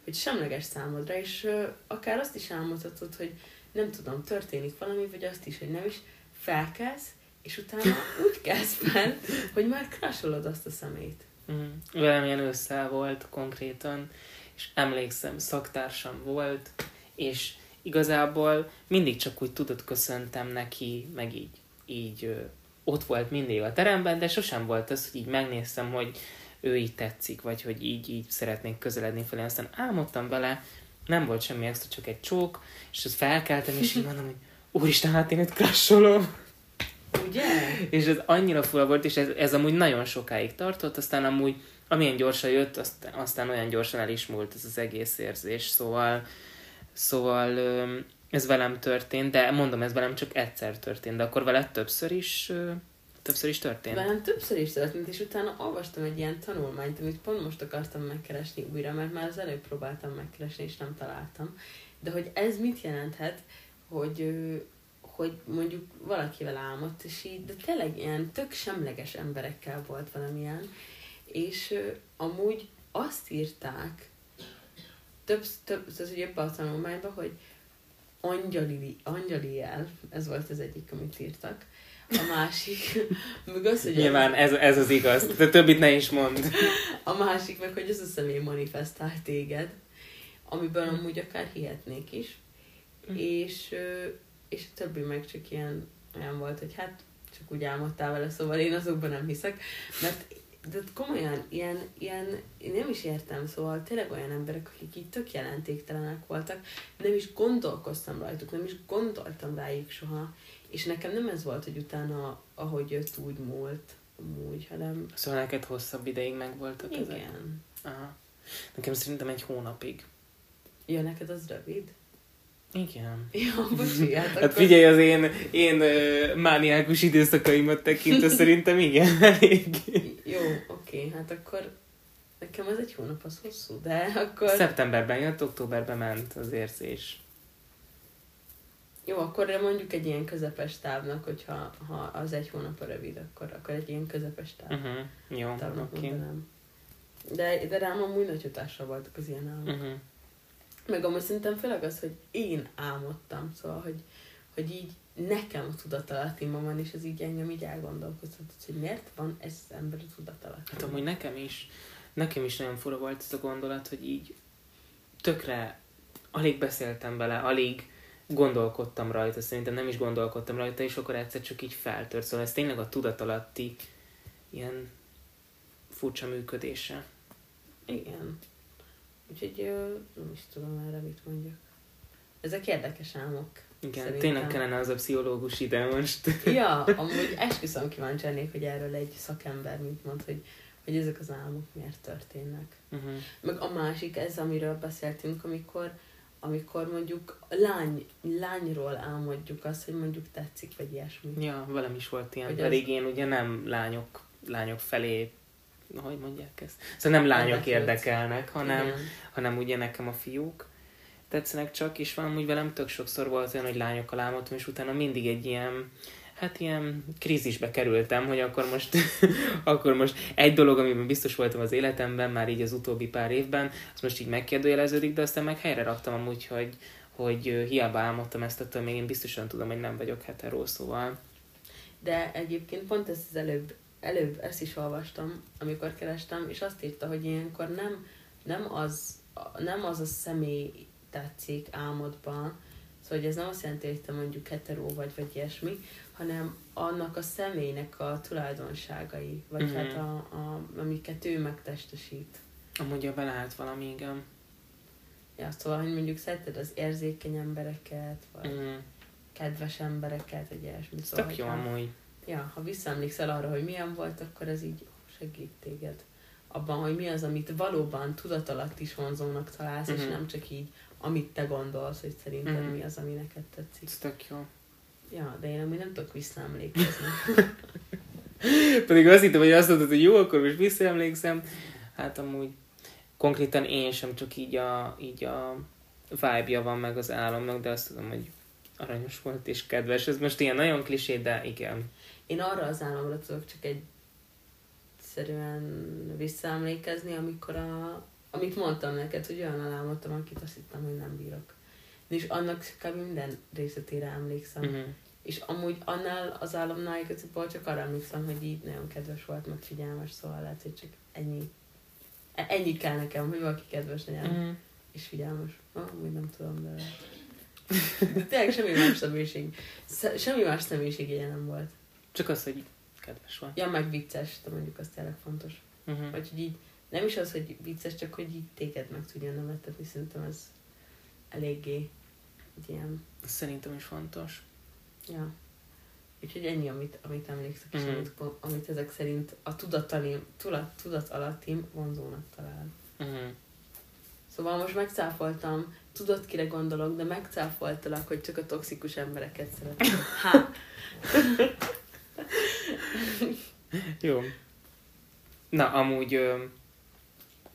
hogy semleges számodra, és ö, akár azt is álmodhatod, hogy nem tudom, történik valami, vagy azt is, hogy nem is, felkelsz, és utána *laughs* úgy kelsz fel, hogy már crusolod azt a szemét. Uh-huh. Velem ilyen ősszel volt konkrétan, és emlékszem, szaktársam volt, és igazából mindig csak úgy tudott köszöntem neki, meg így, így ö, ott volt mindig a teremben, de sosem volt az, hogy így megnéztem, hogy ő így tetszik, vagy hogy így, így szeretnék közeledni felé. Aztán álmodtam vele, nem volt semmi extra, csak egy csók, és azt felkeltem, és így mondom, hogy úristen, hát én itt crasholom. Ugye? És ez annyira fura volt, és ez, ez amúgy nagyon sokáig tartott, aztán amúgy amilyen gyorsan jött, aztán, aztán olyan gyorsan el is múlt ez az egész érzés, szóval, szóval ez velem történt, de mondom, ez velem csak egyszer történt, de akkor veled többször is, többször is történt. Velem többször is történt, és utána olvastam egy ilyen tanulmányt, amit pont most akartam megkeresni újra, mert már az előbb próbáltam megkeresni, és nem találtam. De hogy ez mit jelenthet, hogy, hogy mondjuk valakivel álmodt, és így, de tényleg ilyen tök semleges emberekkel volt valamilyen, és amúgy azt írták, több, több az ugye ebbe a tanulmányban, hogy angyali, angyali jel, ez volt az egyik, amit írtak, a másik, *laughs* meg az, hogy Nyilván ez, ez az igaz, de többit ne is mond. *laughs* a másik meg, hogy az a személy manifestál téged, amiből amúgy akár hihetnék is, Mm. és, és a többi meg csak ilyen, olyan volt, hogy hát csak úgy álmodtál vele, szóval én azokban nem hiszek, mert de komolyan, ilyen, ilyen, én nem is értem, szóval tényleg olyan emberek, akik így tök jelentéktelenek voltak, nem is gondolkoztam rajtuk, nem is gondoltam rájuk soha, és nekem nem ez volt, hogy utána, ahogy jött, úgy múlt, amúgy, hanem Szóval neked hosszabb ideig meg voltak ezek? igen. Aha. Nekem szerintem egy hónapig. Ja, neked az rövid? Igen. Ja, bocsi, hát, Hát akkor... figyelj, az én, én ö, mániákus időszakaimat tekintve *laughs* szerintem igen, *laughs* elég. Jó, oké, hát akkor nekem az egy hónap az hosszú, de akkor... Szeptemberben jött, októberben ment az érzés. Jó, akkor mondjuk egy ilyen közepes távnak, hogyha ha az egy hónap a rövid, akkor, akkor egy ilyen közepes táv, Uh-huh. Jó, oké. mondanám. De, de rám amúgy nagy hatással voltak az ilyen álmok. Uh-huh. Meg amúgy szerintem főleg az, hogy én álmodtam, szóval, hogy, hogy így nekem a tudatalattimban van, és ez így engem így elgondolkoztatott, hogy miért van ez az ember a tudatalattimban. Hát amúgy nekem is, nekem is nagyon fura volt ez a gondolat, hogy így tökre alig beszéltem vele, alig gondolkodtam rajta, szerintem nem is gondolkodtam rajta, és akkor egyszer csak így feltört. Szóval ez tényleg a tudatalatti ilyen furcsa működése. Igen. Úgyhogy nem is tudom erre mit mondjak. Ezek érdekes álmok. Igen, Szerintem. tényleg kellene az a pszichológus ide most. *laughs* Ja, *laughs* amúgy esküszöm kíváncsi lennék, hogy erről egy szakember mit mond, hogy, hogy ezek az álmok miért történnek. Uh-huh. Meg a másik, ez amiről beszéltünk, amikor amikor mondjuk lány, lányról álmodjuk azt, hogy mondjuk tetszik, vagy ilyesmi. Ja, velem is volt ilyen, Hogy pedig én ugye nem lányok, lányok felé, hogy mondják ezt? Szóval nem lányok érdekelnek, hanem, Igen. hanem ugye nekem a fiúk tetszenek csak, és van úgy velem tök sokszor volt olyan, hogy lányokkal álmodtam, és utána mindig egy ilyen hát ilyen krízisbe kerültem, hogy akkor most, *laughs* akkor most egy dolog, amiben biztos voltam az életemben, már így az utóbbi pár évben, az most így megkérdőjeleződik, de aztán meg helyre raktam amúgy, hogy, hogy hiába álmodtam ezt, attól még én biztosan tudom, hogy nem vagyok hetero, szóval. De egyébként pont ezt az előbb, előbb ezt is olvastam, amikor kerestem, és azt írta, hogy ilyenkor nem, nem, az, nem az a személy tetszik álmodban, szóval hogy ez nem azt jelenti, hogy te mondjuk hetero vagy, vagy ilyesmi, hanem annak a személynek a tulajdonságai, vagy mm-hmm. hát a, a, amiket ő megtestesít. Amúgy ebben lehet valami, igen. Ja, szóval, hogy mondjuk szereted az érzékeny embereket, vagy mm. kedves embereket, egy ilyesmi. Szóval, tök jó amúgy. Ja, ha visszaemlékszel arra, hogy milyen volt, akkor ez így segít téged abban, hogy mi az, amit valóban tudatalatt is vonzónak találsz, mm-hmm. és mhm. nem csak így, amit te gondolsz, hogy szerinted mm-hmm. mi az, ami neked tetszik. Ez tök jó. Ja, de én amúgy nem tudok visszaemlékezni. *laughs* Pedig azt hittem, hogy azt mondod, hogy jó, akkor most visszaemlékszem. Hát amúgy konkrétan én sem csak így a, így a vibe van meg az álomnak, de azt tudom, hogy aranyos volt és kedves. Ez most ilyen nagyon klisé, de igen. Én arra az álomra tudok csak egy egyszerűen visszaemlékezni, amikor a, amit mondtam neked, hogy olyan álmodtam, akit azt hittem, hogy nem bírok. És annak kb. minden részletére emlékszem. Uh-huh. És amúgy annál az álomnál igazából csak arra emlékszem, hogy így nagyon kedves volt, meg figyelmes, szóval lehet, hogy csak ennyi. Ennyi kell nekem, hogy valaki kedves legyen. Uh-huh. És figyelmes. Amúgy nem tudom, de... de tényleg semmi más személyiség. Semmi más személyiségje nem volt. Csak az, hogy kedves volt. Ja, meg vicces, de mondjuk az tényleg fontos. Uh-huh. Vagy hogy így, nem is az, hogy vicces, csak hogy így téged meg tudja nevettetni, szerintem ez eléggé ilyen... Szerintem is fontos. Ja. Úgyhogy ennyi, amit, amit emlékszek, és mm. amit, amit ezek szerint a tudatalim, tudat, tudat alattim vonzónak talál. Mm. Szóval most megcáfoltam, tudod, kire gondolok, de megcáfoltalak, hogy csak a toxikus embereket szeretem. *laughs* Ha! *laughs* Jó. Na, amúgy ö,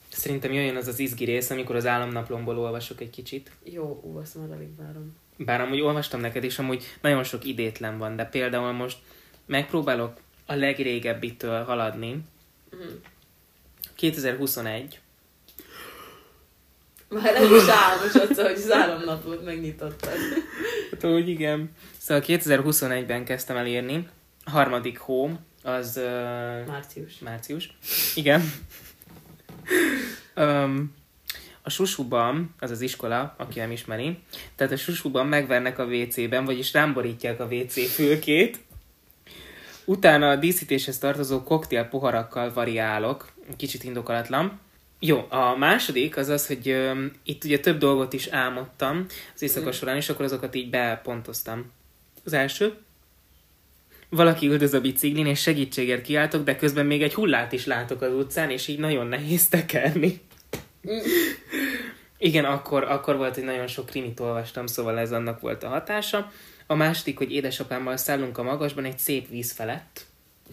szerintem jöjjön az az izgi rész, amikor az államnaplomból olvasok egy kicsit. Jó, ú, azt már alig várom. Bár amúgy olvastam neked, és amúgy nagyon sok idétlen van, de például most megpróbálok a legrégebbitől haladni. Mm. 2021. Már el is álmosodsz, hogy az államnapot megnyitottad. Hát úgy igen. Szóval 2021-ben kezdtem el írni. Harmadik hó, az... Uh, március. Március. Igen. um, a susuban, az az iskola, aki nem ismeri, tehát a susuban megvernek a WC-ben, vagyis rámborítják a WC fülkét, utána a díszítéshez tartozó koktél poharakkal variálok, kicsit indokolatlan. Jó, a második az az, hogy ö, itt ugye több dolgot is álmodtam az éjszaka során, és akkor azokat így bepontoztam. Az első, valaki üldöz a biciklin, és segítségért kiáltok, de közben még egy hullát is látok az utcán, és így nagyon nehéz tekerni. Igen, akkor, akkor volt, hogy nagyon sok krimit olvastam, szóval ez annak volt a hatása. A második, hogy édesapámmal szállunk a magasban egy szép víz felett.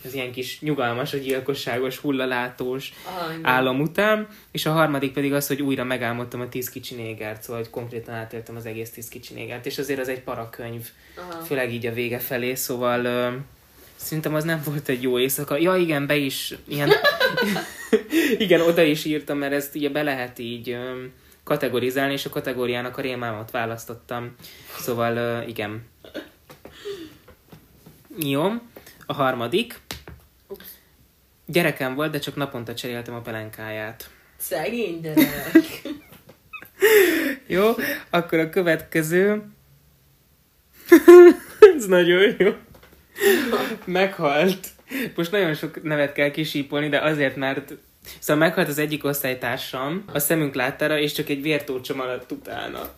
Ez ilyen kis nyugalmas, a gyilkosságos, hullalátós ah, álom után. És a harmadik pedig az, hogy újra megálmodtam a tíz kicsi négert, szóval hogy konkrétan átéltem az egész tíz kicsi négert. És azért az egy parakönyv, Aha. főleg így a vége felé, szóval... Uh, Szerintem az nem volt egy jó éjszaka. Ja, igen, be is ilyen... *laughs* igen, oda is írtam, mert ezt ugye be lehet így kategorizálni, és a kategóriának a rémámat választottam. Szóval igen. Jó. A harmadik. Gyerekem volt, de csak naponta cseréltem a pelenkáját. Szegény gyerek. *laughs* jó, akkor a következő. *laughs* Ez nagyon jó. Meghalt. Most nagyon sok nevet kell kisípolni, de azért, mert Szóval meghalt az egyik osztálytársam a szemünk láttára, és csak egy vértócsom alatt utána.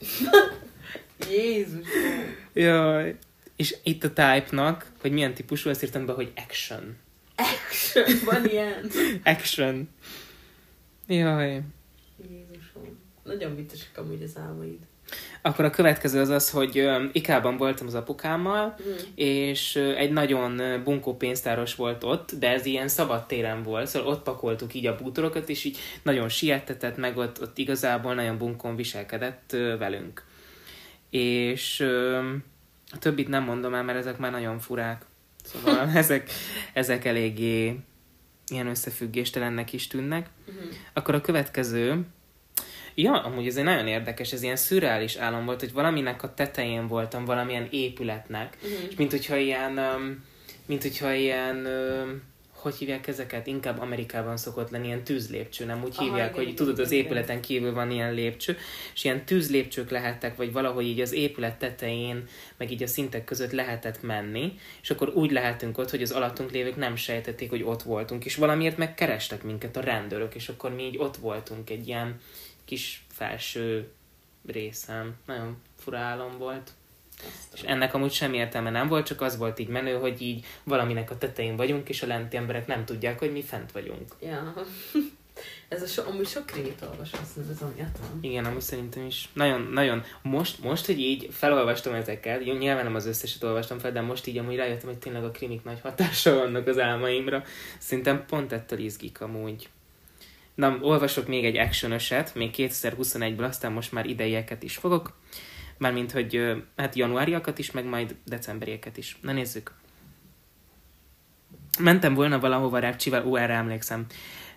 *laughs* Jézus! Jaj. És itt a type-nak, hogy milyen típusú, ezt írtam be, hogy action. Action? Van ilyen? action. Jaj. Jézusom. Nagyon viccesek amúgy az álmaid. Akkor a következő az az, hogy Ikában voltam az apukámmal, mm. és egy nagyon bunkó pénztáros volt ott, de ez ilyen szabad téren volt, szóval ott pakoltuk így a bútorokat, és így nagyon siettetett, meg ott, ott igazából nagyon bunkón viselkedett velünk. És a többit nem mondom el, mert ezek már nagyon furák. Szóval *laughs* ezek, ezek eléggé ilyen összefüggéstelennek is tűnnek. Mhm. Akkor a következő, ja, amúgy ez egy nagyon érdekes, ez ilyen szürreális álom volt, hogy valaminek a tetején voltam, valamilyen épületnek, Mhm. és mint hogyha ilyen, mint hogyha ilyen, hogy hívják ezeket? Inkább Amerikában szokott lenni ilyen tűzlépcső, nem úgy Aha, hívják, igen, hogy igen, tudod, az épületen kívül van ilyen lépcső, és ilyen tűzlépcsők lehettek, vagy valahogy így az épület tetején, meg így a szintek között lehetett menni, és akkor úgy lehetünk ott, hogy az alattunk lévők nem sejtették, hogy ott voltunk, és valamiért megkerestek minket a rendőrök, és akkor mi így ott voltunk egy ilyen kis felső részen. Nagyon fura álom volt. És ennek amúgy semmi értelme nem volt, csak az volt így menő, hogy így valaminek a tetején vagyunk, és a lenti emberek nem tudják, hogy mi fent vagyunk. Ja. *laughs* Ez a so, amúgy sok krimit olvasom, ez amiatt van. Igen, amúgy szerintem is. Nagyon, nagyon. Most, most, hogy így felolvastam ezeket, jó, nyilván nem az összeset olvastam fel, de most így amúgy rájöttem, hogy tényleg a krimik nagy hatással vannak az álmaimra. Szerintem pont ettől izgik amúgy. Na, olvasok még egy actionöset, még 2021-ből, aztán most már ideieket is fogok. Mármint, hogy hát januáriakat is, meg majd decemberieket is. Na nézzük. Mentem volna valahova repcsivel, ó, erre emlékszem.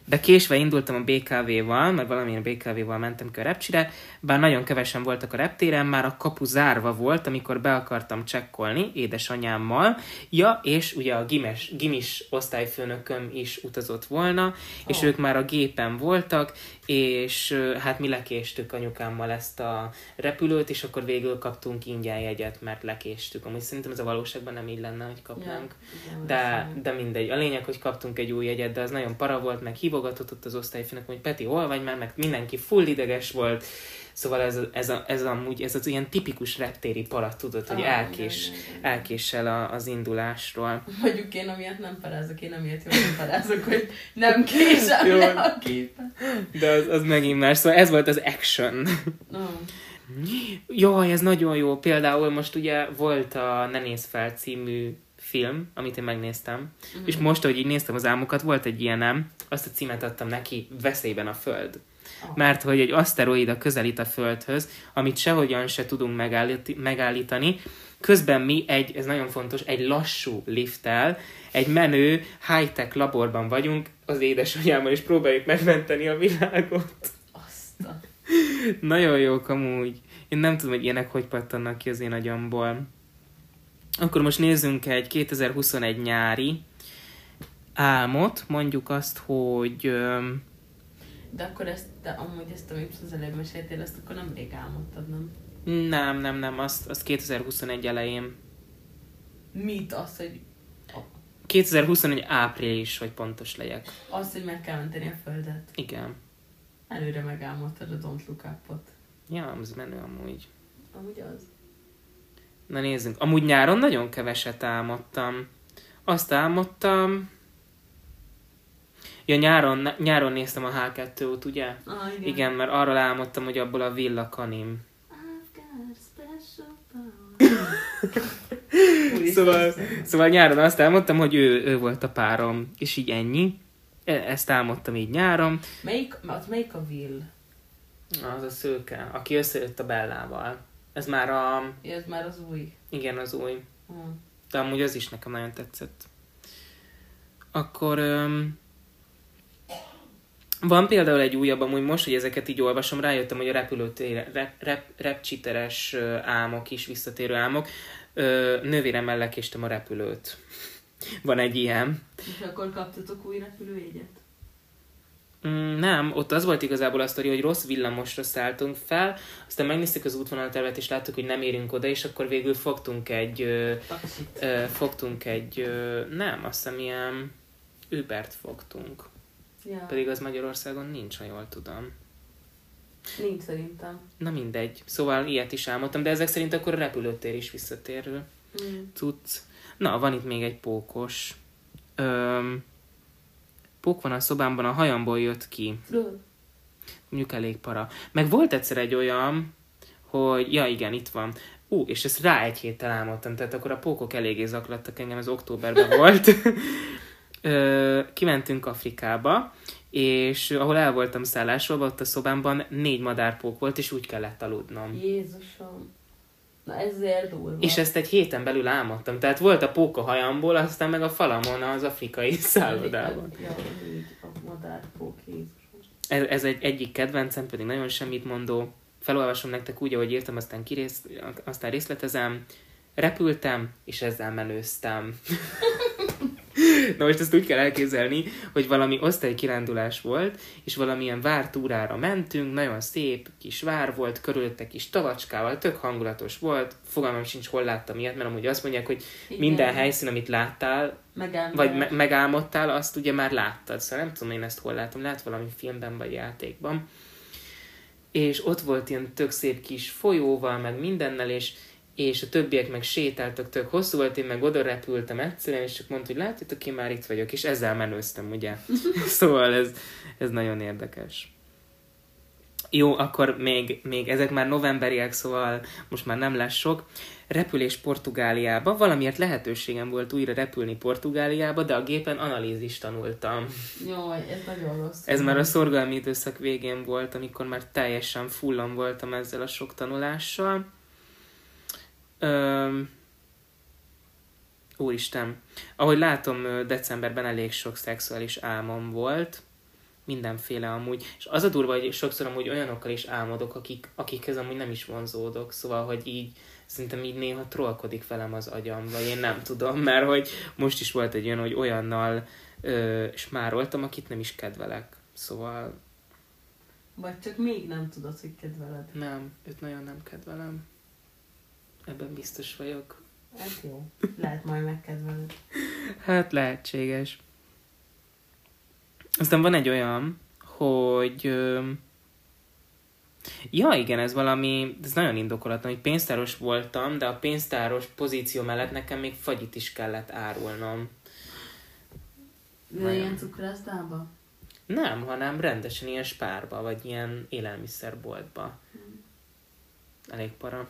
De késve indultam a BKV-val, mert valamilyen BKV-val mentem ki a repcsire, bár nagyon kevesen voltak a reptéren, már a kapu zárva volt, amikor be akartam csekkolni édesanyámmal. Ja, és ugye a gimes, gimis osztályfőnököm is utazott volna, és ők már a gépen voltak, és hát mi lekéstük anyukámmal ezt a repülőt, és akkor végül kaptunk ingyen jegyet, mert lekéstük. Amúgy szerintem ez a valóságban nem így lenne, hogy kapnánk. igen, De, valószínű. de mindegy. A lényeg, hogy kaptunk egy új jegyet, de az nagyon para volt, meg hívogatott ott az osztályfőnök, hogy Peti, hol vagy már, meg mindenki full ideges volt. Szóval ez, ez, a, ez, amúgy, ez az ilyen tipikus reptéri para, tudod, hogy Ah, elkés, elkéssel a, az indulásról. Mondjuk én amiatt nem parázok, én amiatt jól nem parázok, hogy nem késem Jó. le a képen. De az, az megint más. Szóval ez volt az action. No. Jaj, ez nagyon jó. Például most ugye volt a Ne nézz fel című film, amit én megnéztem, Mhm. és most, hogy így néztem az álmokat, volt egy ilyenem, azt a címet adtam neki, Veszélyben a Föld. Mert hogy egy aszteroida közelít a Földhöz, amit sehogyan se tudunk megállít, megállítani, közben mi egy, ez nagyon fontos, egy lassú lifttel, egy menő high-tech laborban vagyunk az édesanyámmal, és próbáljuk megmenteni a világot. Azt a... Nagyon jók amúgy. Én nem tudom, hogy ilyenek hogy pattannak ki az én agyamból. Akkor most nézzünk egy 2021 nyári álmot. Mondjuk azt, hogy... öm, De akkor ezt, de amúgy ezt, amit az előbb meséltél, ezt akkor nem rég álmodtad, nem? Nem, nem, nem, azt, azt 2021 elején. Mit? Az, hogy 2021 április, hogy pontos legyek. az, hogy meg kell menteni a földet. Igen. Előre megálmodtad a Don't Look Up-ot. Ja, az menő amúgy. Amúgy az. Na nézzünk. Amúgy nyáron nagyon keveset álmodtam. Azt álmodtam... Ja, nyáron, nyáron néztem a H2-ot, ugye? Ah, igen. Igen, mert arról álmodtam, hogy abból a Villa Kanim. Szóval, szóval nyáron azt álmodtam, hogy ő, ő volt a párom, és így ennyi. E- Ezt álmodtam így nyáron. Melyik, az melyik a Will? Az a szőke, aki összejött a Bellával. Ez már a... Ja, ez már az új. Igen, az új. Hm. De amúgy az is nekem nagyon tetszett. Akkor... Öm, van például egy újabb, amúgy most, hogy ezeket így olvasom, rájöttem, hogy a repülőtére, rep, rep, repcsiteres álmok is, visszatérő álmok. Ö, nővéremmel lekéstem a repülőt. *laughs* Van egy ilyen. És akkor kaptatok új repülőjegyet? Mm, nem, ott az volt igazából a sztori, hogy rossz villamosra szálltunk fel, aztán megnéztük az útvonaltervet, és láttuk, hogy nem érünk oda, és akkor végül fogtunk egy, ö, ö, fogtunk egy, ö, nem, azt hiszem ilyen Ubert fogtunk. Ja. Pedig az Magyarországon nincs, ha jól tudom. Nincs szerintem. Na mindegy. Szóval ilyet is álmodtam, de ezek szerint akkor a repülőtér is visszatérő. Mm. Tudsz. Na, van itt még egy pókos. Öm, pók van a szobámban, a hajamból jött ki. Ről. Mondjuk elég para. Meg volt egyszer egy olyan, hogy, ja igen, itt van. Ú, és ezt rá egy héttel álmodtam, tehát akkor a pókok eléggé zaklattak engem, az októberben *laughs* volt. Ö, kimentünk Afrikába, és ahol el voltam szállásolva, ott a szobámban négy madárpók volt, és úgy kellett aludnom. Jézusom. Na ezért durva. És ezt egy héten belül álmodtam. Tehát volt a póka hajamból, aztán meg a falamon az afrikai szállodában. Ja, így a madár pók Jézus. Ez, ez egy egyik kedvencem, pedig nagyon semmit mondó. Felolvasom nektek úgy, ahogy írtam, aztán, kirész, aztán részletezem. Repültem, és ezzel menőztem. *laughs* Na most ezt úgy kell elképzelni, hogy valami osztálykirándulás volt, és valamilyen vártúrára mentünk, nagyon szép kis vár volt, körülötte kis tavacskával, tök hangulatos volt, fogalmam sincs, hol láttam ilyet, mert amúgy azt mondják, hogy Igen. minden helyszín, amit láttál, Megállás. vagy me- megálmodtál, azt ugye már láttad. Szóval nem tudom én ezt hol látom, lehet valami filmben vagy játékban. És ott volt ilyen tök szép kis folyóval, meg mindennel, és, és a többiek meg sétáltak tök hosszú volt, én meg oda repültem egyszerűen, és csak mondta, hogy látjátok, én már itt vagyok, és ezzel menőztem, ugye. *laughs* szóval ez, ez nagyon érdekes. Jó, akkor még, még ezek már novemberiek, szóval most már nem lesz sok. Repülés Portugáliába. Valamiért lehetőségem volt újra repülni Portugáliába, de a gépen analízist tanultam. Jaj, ez nagyon rossz. Ez már a szorgalmi időszak végén volt, amikor már teljesen fullon voltam ezzel a sok tanulással. Öm, úristen, ahogy látom, decemberben elég sok szexuális álmom volt, mindenféle amúgy, és az a durva, hogy sokszor amúgy olyanokkal is álmodok, akik, akikhez amúgy nem is vonzódok, szóval, hogy így szerintem így néha trollkodik velem az agyam, vagy én nem tudom, mert hogy most is volt egy olyan, hogy olyannal ö, smároltam, akit nem is kedvelek. Szóval Vagy csak még nem tudod, hogy kedveled. nem, őt nagyon nem kedvelem. Ebben biztos vagyok. Ez jó. Lehet majd megkedveled. Hát lehetséges. Aztán van egy olyan, hogy... Ja, igen, ez valami, ez nagyon indokolatlan, hogy pénztáros voltam, de a pénztáros pozíció mellett nekem még fagyit is kellett árulnom. De Nagyon. ilyen cukrászdába? Nem, hanem rendesen ilyen spárba, vagy ilyen élelmiszerboltba. Elég para.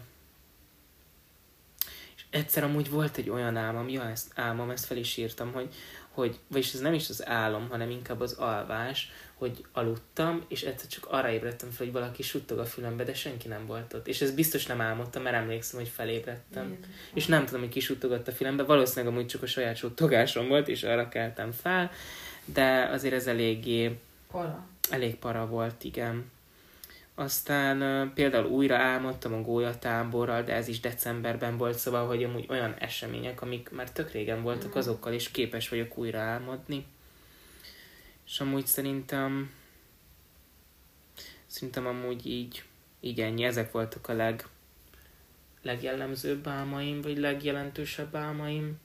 Egyszer amúgy volt egy olyan álmom, ja, ezt álmom, ezt fel is írtam, hogy, hogy vagyis ez nem is az álom, hanem inkább az alvás, hogy aludtam, és egyszer csak arra ébredtem fel, hogy valaki suttog a fülembe, de senki nem volt ott. És ez biztos nem álmodtam, mert emlékszem, hogy felébredtem. Jézus. És nem tudom, hogy ki suttogott a fülembe, valószínűleg amúgy csak a saját suttogásom volt, és arra keltem fel, de azért ez eléggé Para. Elég para volt, igen. Aztán például újra álmodtam a gólyatáborral, de ez is decemberben volt, szóval, hogy amúgy olyan események, amik már tök régen voltak, Mhm. azokkal is képes vagyok újra álmodni. És amúgy szerintem szerintem amúgy így, így ennyi. Ezek voltak a leg, legjellemzőbb álmaim, vagy legjelentősebb álmaim.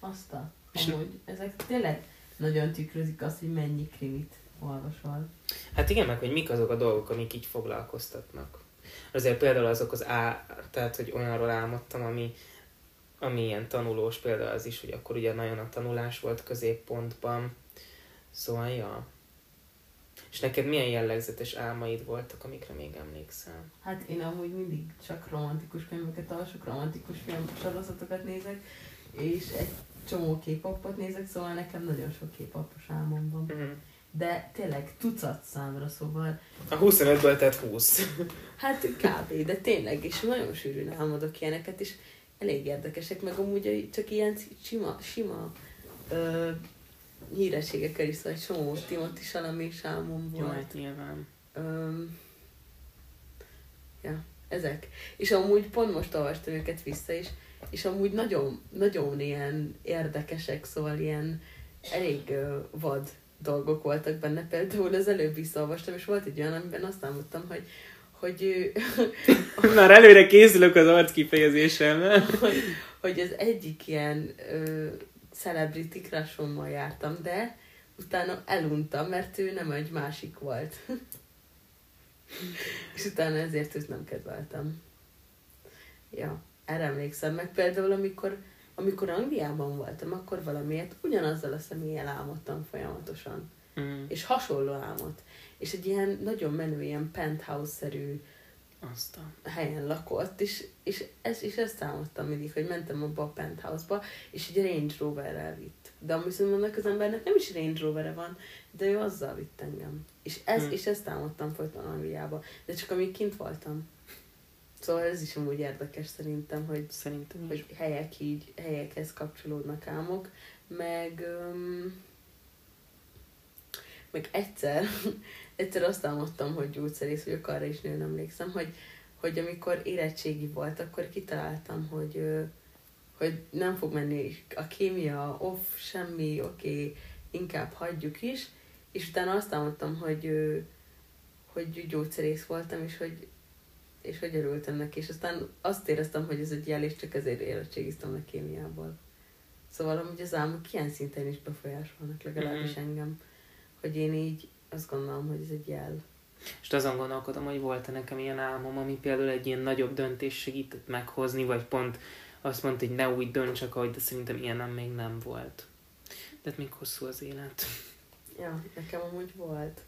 Azt a... Amúgy ezek tényleg nagyon tükrözik azt, hogy mennyi krimit olvasol. Hát igen, meg hogy mik azok a dolgok, amik így foglalkoztatnak. Azért például azok az á, tehát hogy olyanról álmodtam, ami, ami ilyen tanulós, például az is, hogy akkor ugye nagyon a tanulás volt középpontban. Szóval, ja. És neked milyen jellegzetes álmaid voltak, amikre még emlékszel? Hát én amúgy mindig csak romantikus filmeket olvasok, romantikus film sorozatokat nézek, és egy csomó képapot nézek, szóval nekem nagyon sok képapos álmom van. Mm. De tényleg tucat számra, szóval A 25-ből tett 20. *laughs* Hát kb. De tényleg, és nagyon sűrűn álmodok ilyeneket, és elég érdekesek, meg amúgy csak ilyen sima, sima ö, hírességekkel is, szóval csomó Timothy Salami is álmom Jó, volt. hát nyilván. Öm, ja, ezek. És amúgy pont most olvastam őket vissza is, és amúgy nagyon, nagyon ilyen érdekesek, szóval ilyen elég ö, vad dolgok voltak benne. Például az előbb visszaolvastam, és volt egy olyan, amiben azt álmodtam, hogy hogy, *laughs* Már előre készülök az arc kifejezésemmel. *laughs* hogy, hogy az egyik ilyen ö, celebrity crushommal jártam, de utána eluntam, mert ő nem egy másik volt. *laughs* És utána ezért őt nem kedveltem. Ja, erre emlékszem. Meg például, amikor, amikor Angliában voltam, akkor valamiért ugyanazzal a személlyel álmodtam folyamatosan. Mm. És hasonló álmot. És egy ilyen nagyon menő, ilyen penthouse-szerű Azt a... helyen lakott, és, és, ez, és ezt álmodtam mindig, hogy mentem abba a penthouse-ba, és egy Range Rover-rel vitt. De amúgy szerintem annak az embernek nem is Range Rover-e van, de ő azzal vitt engem. És, ez, Hm. és ezt álmodtam folyton Angliába, de csak amíg kint voltam. Szóval ez is amúgy érdekes szerintem, hogy, Szerintem is. hogy helyek így, helyekhez kapcsolódnak álmok, meg, öm, meg egyszer, *laughs* egyszer azt álmodtam, hogy gyógyszerész vagyok, arra is nagyon emlékszem, hogy, hogy amikor érettségi volt, akkor kitaláltam, hogy, hogy nem fog menni a kémia, off, semmi, oké, okay, inkább hagyjuk is, és utána azt álmodtam, hogy, hogy gyógyszerész voltam, és hogy, és hogy örültem neki, és aztán azt éreztem, hogy ez egy jel, és csak ezért érettségiztem a kémiából. Szóval amúgy az álmok ilyen szinten is befolyásolnak, legalábbis Mhm. engem, hogy én így azt gondolom, hogy ez egy jel. És azon gondolkodom, hogy volt-e nekem ilyen álmom, ami például egy ilyen nagyobb döntés segített meghozni, vagy pont azt mondta, hogy ne úgy csak ahogy, de szerintem ilyenem még nem volt. De hát még hosszú az élet. Ja, nekem amúgy volt.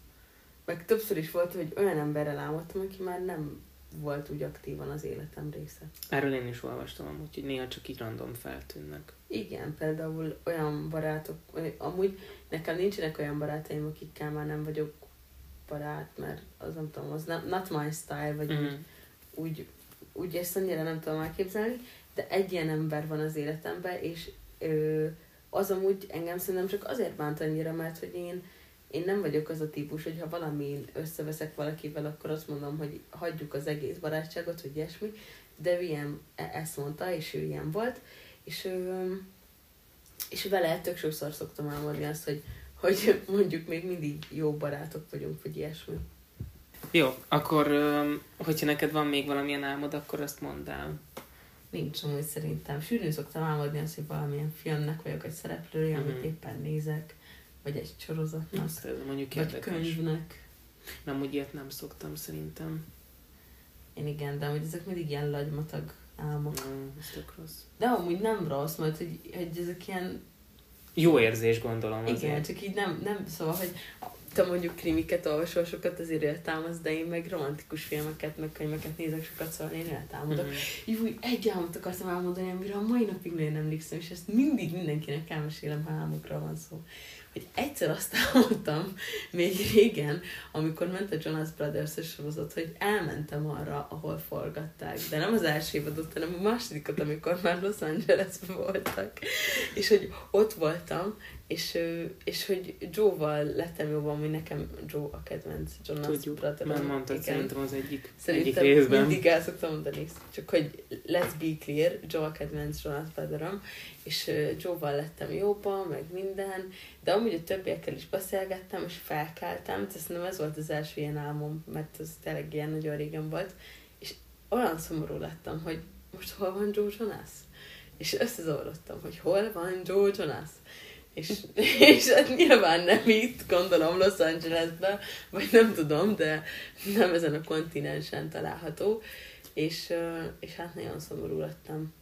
Meg többször is volt, hogy olyan emberrel álmodtam, aki már nem volt úgy aktívan az életem része. Erről én is olvastam hogy néha csak így random feltűnnek. Igen, például olyan barátok, amúgy nekem nincsenek olyan barátaim, akikkel már nem vagyok barát, mert az nem tudom, az not, not my style, vagy Mhm. úgy, úgy, úgy ezt annyira nem tudom elképzelni, de egy ilyen ember van az életemben, és ö, az amúgy engem szerintem csak azért bánt annyira, mert hogy én, én nem vagyok az a típus, hogy ha valami összeveszek valakivel, akkor azt mondom, hogy hagyjuk az egész barátságot, vagy ilyesmi, de ő ilyen, ezt mondta, és ő ilyen volt, és, és vele tök sokszor szoktam álmodni azt, hogy, hogy mondjuk még mindig jó barátok vagyunk, vagy ilyesmi. Jó, akkor, hogyha neked van még valamilyen álmod, akkor azt mondd el. Nincs amúgy szerintem. Sűrűn szoktam álmodni azt, hogy valamilyen filmnek vagyok egy szereplője, Mhm. amit éppen nézek, vagy egy sorozatnak, Azt ez mondjuk vagy érdekes. könyvnek. Nem, úgy ilyet nem szoktam szerintem. Én igen, de amúgy ezek mindig ilyen lagymatag álmok. Mm, ez tök rossz. De amúgy nem rossz, mert hogy, hogy ezek ilyen, Jó érzés gondolom igen, azért. csak így nem, nem, szóval, hogy te mondjuk krimiket olvasol sokat, azért olyat támasz, de én meg romantikus filmeket, meg könyveket nézek sokat, szóval én olyat támadok. Mhm. Így úgy egy álmot akartam elmondani, amire a mai napig nagyon emlékszem, és ezt mindig mindenkinek elmesélem, ha álmokról van szó. Hogy egyszer azt *laughs* álmodtam, még régen, amikor ment a Jonas Brothers sorozat, hogy elmentem arra, ahol forgatták. De nem az első évadot, hanem a másodikat, amikor már Los Angelesben voltak. És hogy ott voltam, és, és hogy Joe-val lettem jobban, ami nekem Joe a kedvenc Jonas Tudjuk, Brothers. mert mondtad Igen. szerintem az egyik, egyik Szerintem részben. mindig el szoktam mondani, csak hogy let's be clear, Joe a kedvenc Jonas Brotherom, és Joe-val lettem jóban, meg minden, de amúgy a többiekkel is beszélgettem, és felkeltem, tehát nem ez volt az első ilyen álmom, mert ez tényleg ilyen nagyon régen volt, és olyan szomorú lettem, hogy most hol van Joe Jonas? És összezavarodtam, hogy hol van Joe Jonas? És, *laughs* és hát nyilván nem itt, gondolom Los Angelesben, vagy nem tudom, de nem ezen a kontinensen található, és, és hát nagyon szomorú lettem.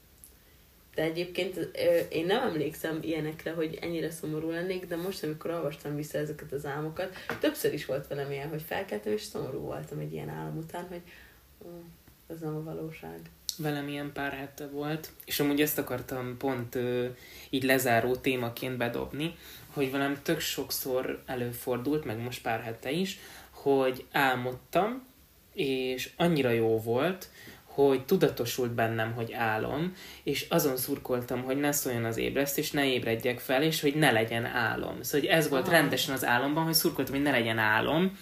De egyébként én nem emlékszem ilyenekre, hogy ennyire szomorú lennék, de most, amikor olvastam vissza ezeket az álmokat, többször is volt velem ilyen, hogy felkeltem, és szomorú voltam egy ilyen álom után, hogy ez nem a valóság. Velem ilyen pár hete volt, és amúgy ezt akartam pont így lezáró témaként bedobni, hogy velem tök sokszor előfordult, meg most pár hete is, hogy álmodtam, és annyira jó volt, hogy tudatosult bennem, hogy álom, és azon szurkoltam, hogy ne szóljon az ébresztés, ne ébredjek fel, és hogy ne legyen álom. Szóval hogy ez volt Aha. rendesen az álomban, hogy szurkoltam, hogy ne legyen álom,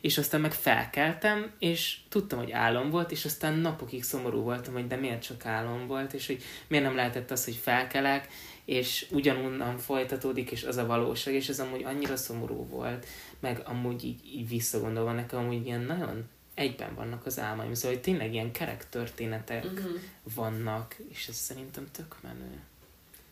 és aztán meg felkeltem, és tudtam, hogy álom volt, és aztán napokig szomorú voltam, hogy de miért csak álom volt, és hogy miért nem lehetett az, hogy felkelek, és ugyanonnan folytatódik, és az a valóság, és ez amúgy annyira szomorú volt, meg amúgy így, így visszagondolva nekem amúgy ilyen nagyon egyben vannak az álmaim, szóval hogy tényleg ilyen kerek történetek Uh-huh. vannak, és ez szerintem tök menő.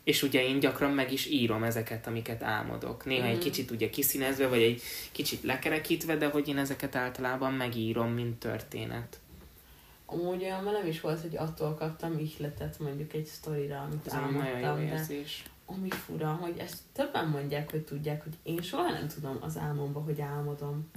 És ugye én gyakran meg is írom ezeket, amiket álmodok. Néha egy Mhm. kicsit ugye kiszínezve, vagy egy kicsit lekerekítve, de hogy én ezeket általában megírom, mint történet. Amúgy olyan velem is volt, hogy attól kaptam ihletet mondjuk egy sztorira, amit Ez egy nagyon jó álmodtam, de érzés. ami fura, hogy ezt többen mondják, hogy tudják, hogy én soha nem tudom az álmomba, hogy álmodom.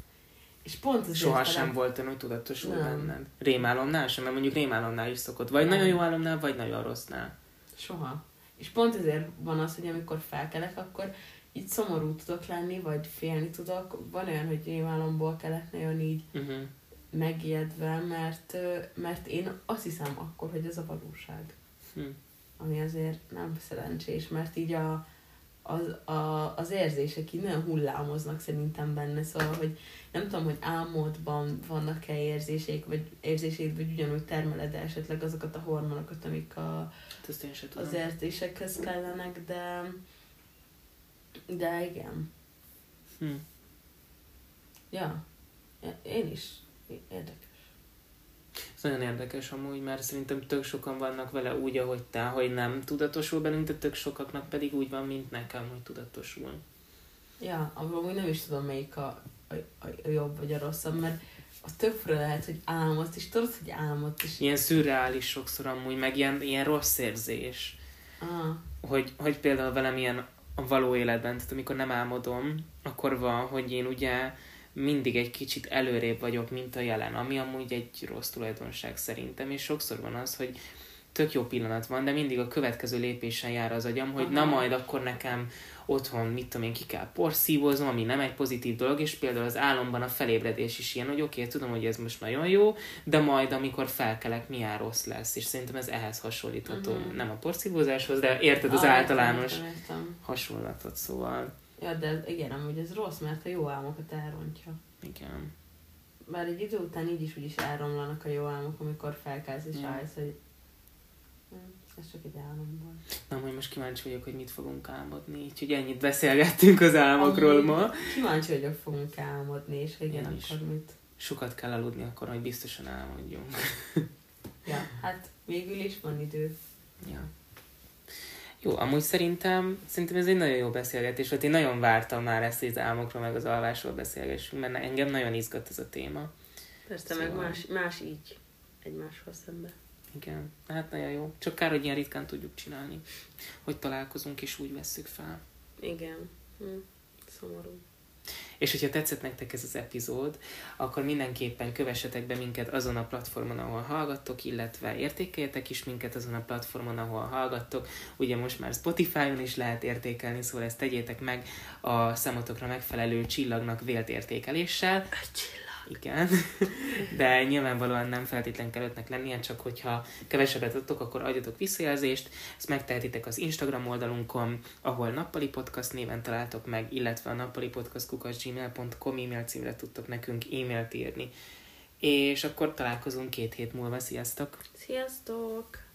És pont azért Soha velem- sem volt olyan, hogy tudatosul Nem. benned. Rémálomnál sem, mert mondjuk rémálomnál is szokott. Vagy Nem. nagyon jó álomnál, vagy nagyon rossznál. Soha. És pont ezért van az, hogy amikor felkelek, akkor így szomorú tudok lenni, vagy félni tudok. Van olyan, hogy rémálomból kelek nagyon így Uh-huh. megijedve, mert, mert én azt hiszem akkor, hogy ez a valóság. Hm. Ami azért nem szerencsés, mert így a, az, a, az érzések így nagyon hullámoznak szerintem benne, szóval, hogy nem tudom, hogy álmodban vannak-e érzések, vagy érzéseid, vagy ugyanúgy termeled esetleg azokat a hormonokat, amik a, Hát az érzésekhez kellenek, de de igen. Hm. Ja, én is. Érdekes. Ez nagyon érdekes amúgy, mert szerintem tök sokan vannak vele úgy, ahogy te, hogy nem tudatosul bennünk, de tök sokaknak pedig úgy van, mint nekem, hogy tudatosul. Ja, amúgy nem is tudom, melyik a, a, a jobb vagy a rosszabb, mert az többfőre lehet, hogy álmodsz, és tudod, hogy álmodsz, és... Ilyen szürreális sokszor amúgy, meg ilyen, ilyen rossz érzés. Ah, Hogy, hogy például velem ilyen a való életben, tehát amikor nem álmodom, akkor van, hogy én ugye mindig egy kicsit előrébb vagyok, mint a jelen, ami amúgy egy rossz tulajdonság szerintem, és sokszor van az, hogy tök jó pillanat van, de mindig a következő lépésen jár az agyam, hogy na Aha. majd akkor nekem otthon, mit tudom én, ki kell porszívóznom, ami nem egy pozitív dolog, és például az álomban a felébredés is ilyen, hogy oké, okay, tudom, hogy ez most nagyon jó, de majd amikor felkelek, milyen rossz lesz, és szerintem ez ehhez hasonlítható, Mhm. nem a porszívózáshoz, de érted az ah, általános Értem, értem. hasonlatot, szóval Ja, de igen, amúgy ez rossz, mert a jó álmokat elrontja. igen. Bár egy idő után így is úgyis elromlanak a jó álmok, amikor felkelsz és Ja. rájössz, hogy hm, ez csak egy álom volt. Na, majd most kíváncsi vagyok, hogy mit fogunk álmodni, úgyhogy ennyit beszélgettünk az álmokról Amúgy ma. Kíváncsi vagyok, fogunk álmodni, és igen, Én is. akkor mit? Sokat kell aludni akkor, hogy biztosan álmodjunk. Ja, hát végül is van idő. Ja. Jó, amúgy szerintem, szerintem ez egy nagyon jó beszélgetés volt. Én nagyon vártam már ezt az álmokról, meg az alvásról beszélgessünk, mert engem nagyon izgat ez a téma. Persze, Szóval- meg más, más így egymással szembe. Igen, hát nagyon jó. Csak kár, hogy ilyen ritkán tudjuk csinálni. Hogy találkozunk és úgy vesszük fel. Igen. Hm. Szomorú. És hogyha tetszett nektek ez az epizód, akkor mindenképpen kövessetek be minket azon a platformon, ahol hallgattok, illetve értékeljetek is minket azon a platformon, ahol hallgattok. Ugye most már Spotify-on is lehet értékelni, szóval ezt tegyétek meg a számotokra megfelelő csillagnak vélt értékeléssel. Igen, *laughs* de nyilvánvalóan nem feltétlen kell ötnek lennie, csak hogyha kevesebbet adtok, akkor adjatok visszajelzést. Ezt megtehetitek az Instagram oldalunkon, ahol Nappali Podcast néven találtok meg, illetve a nappalipodcast.gmail.com e-mail címre tudtok nekünk e-mailt írni. És akkor találkozunk két hét múlva. Sziasztok! Sziasztok!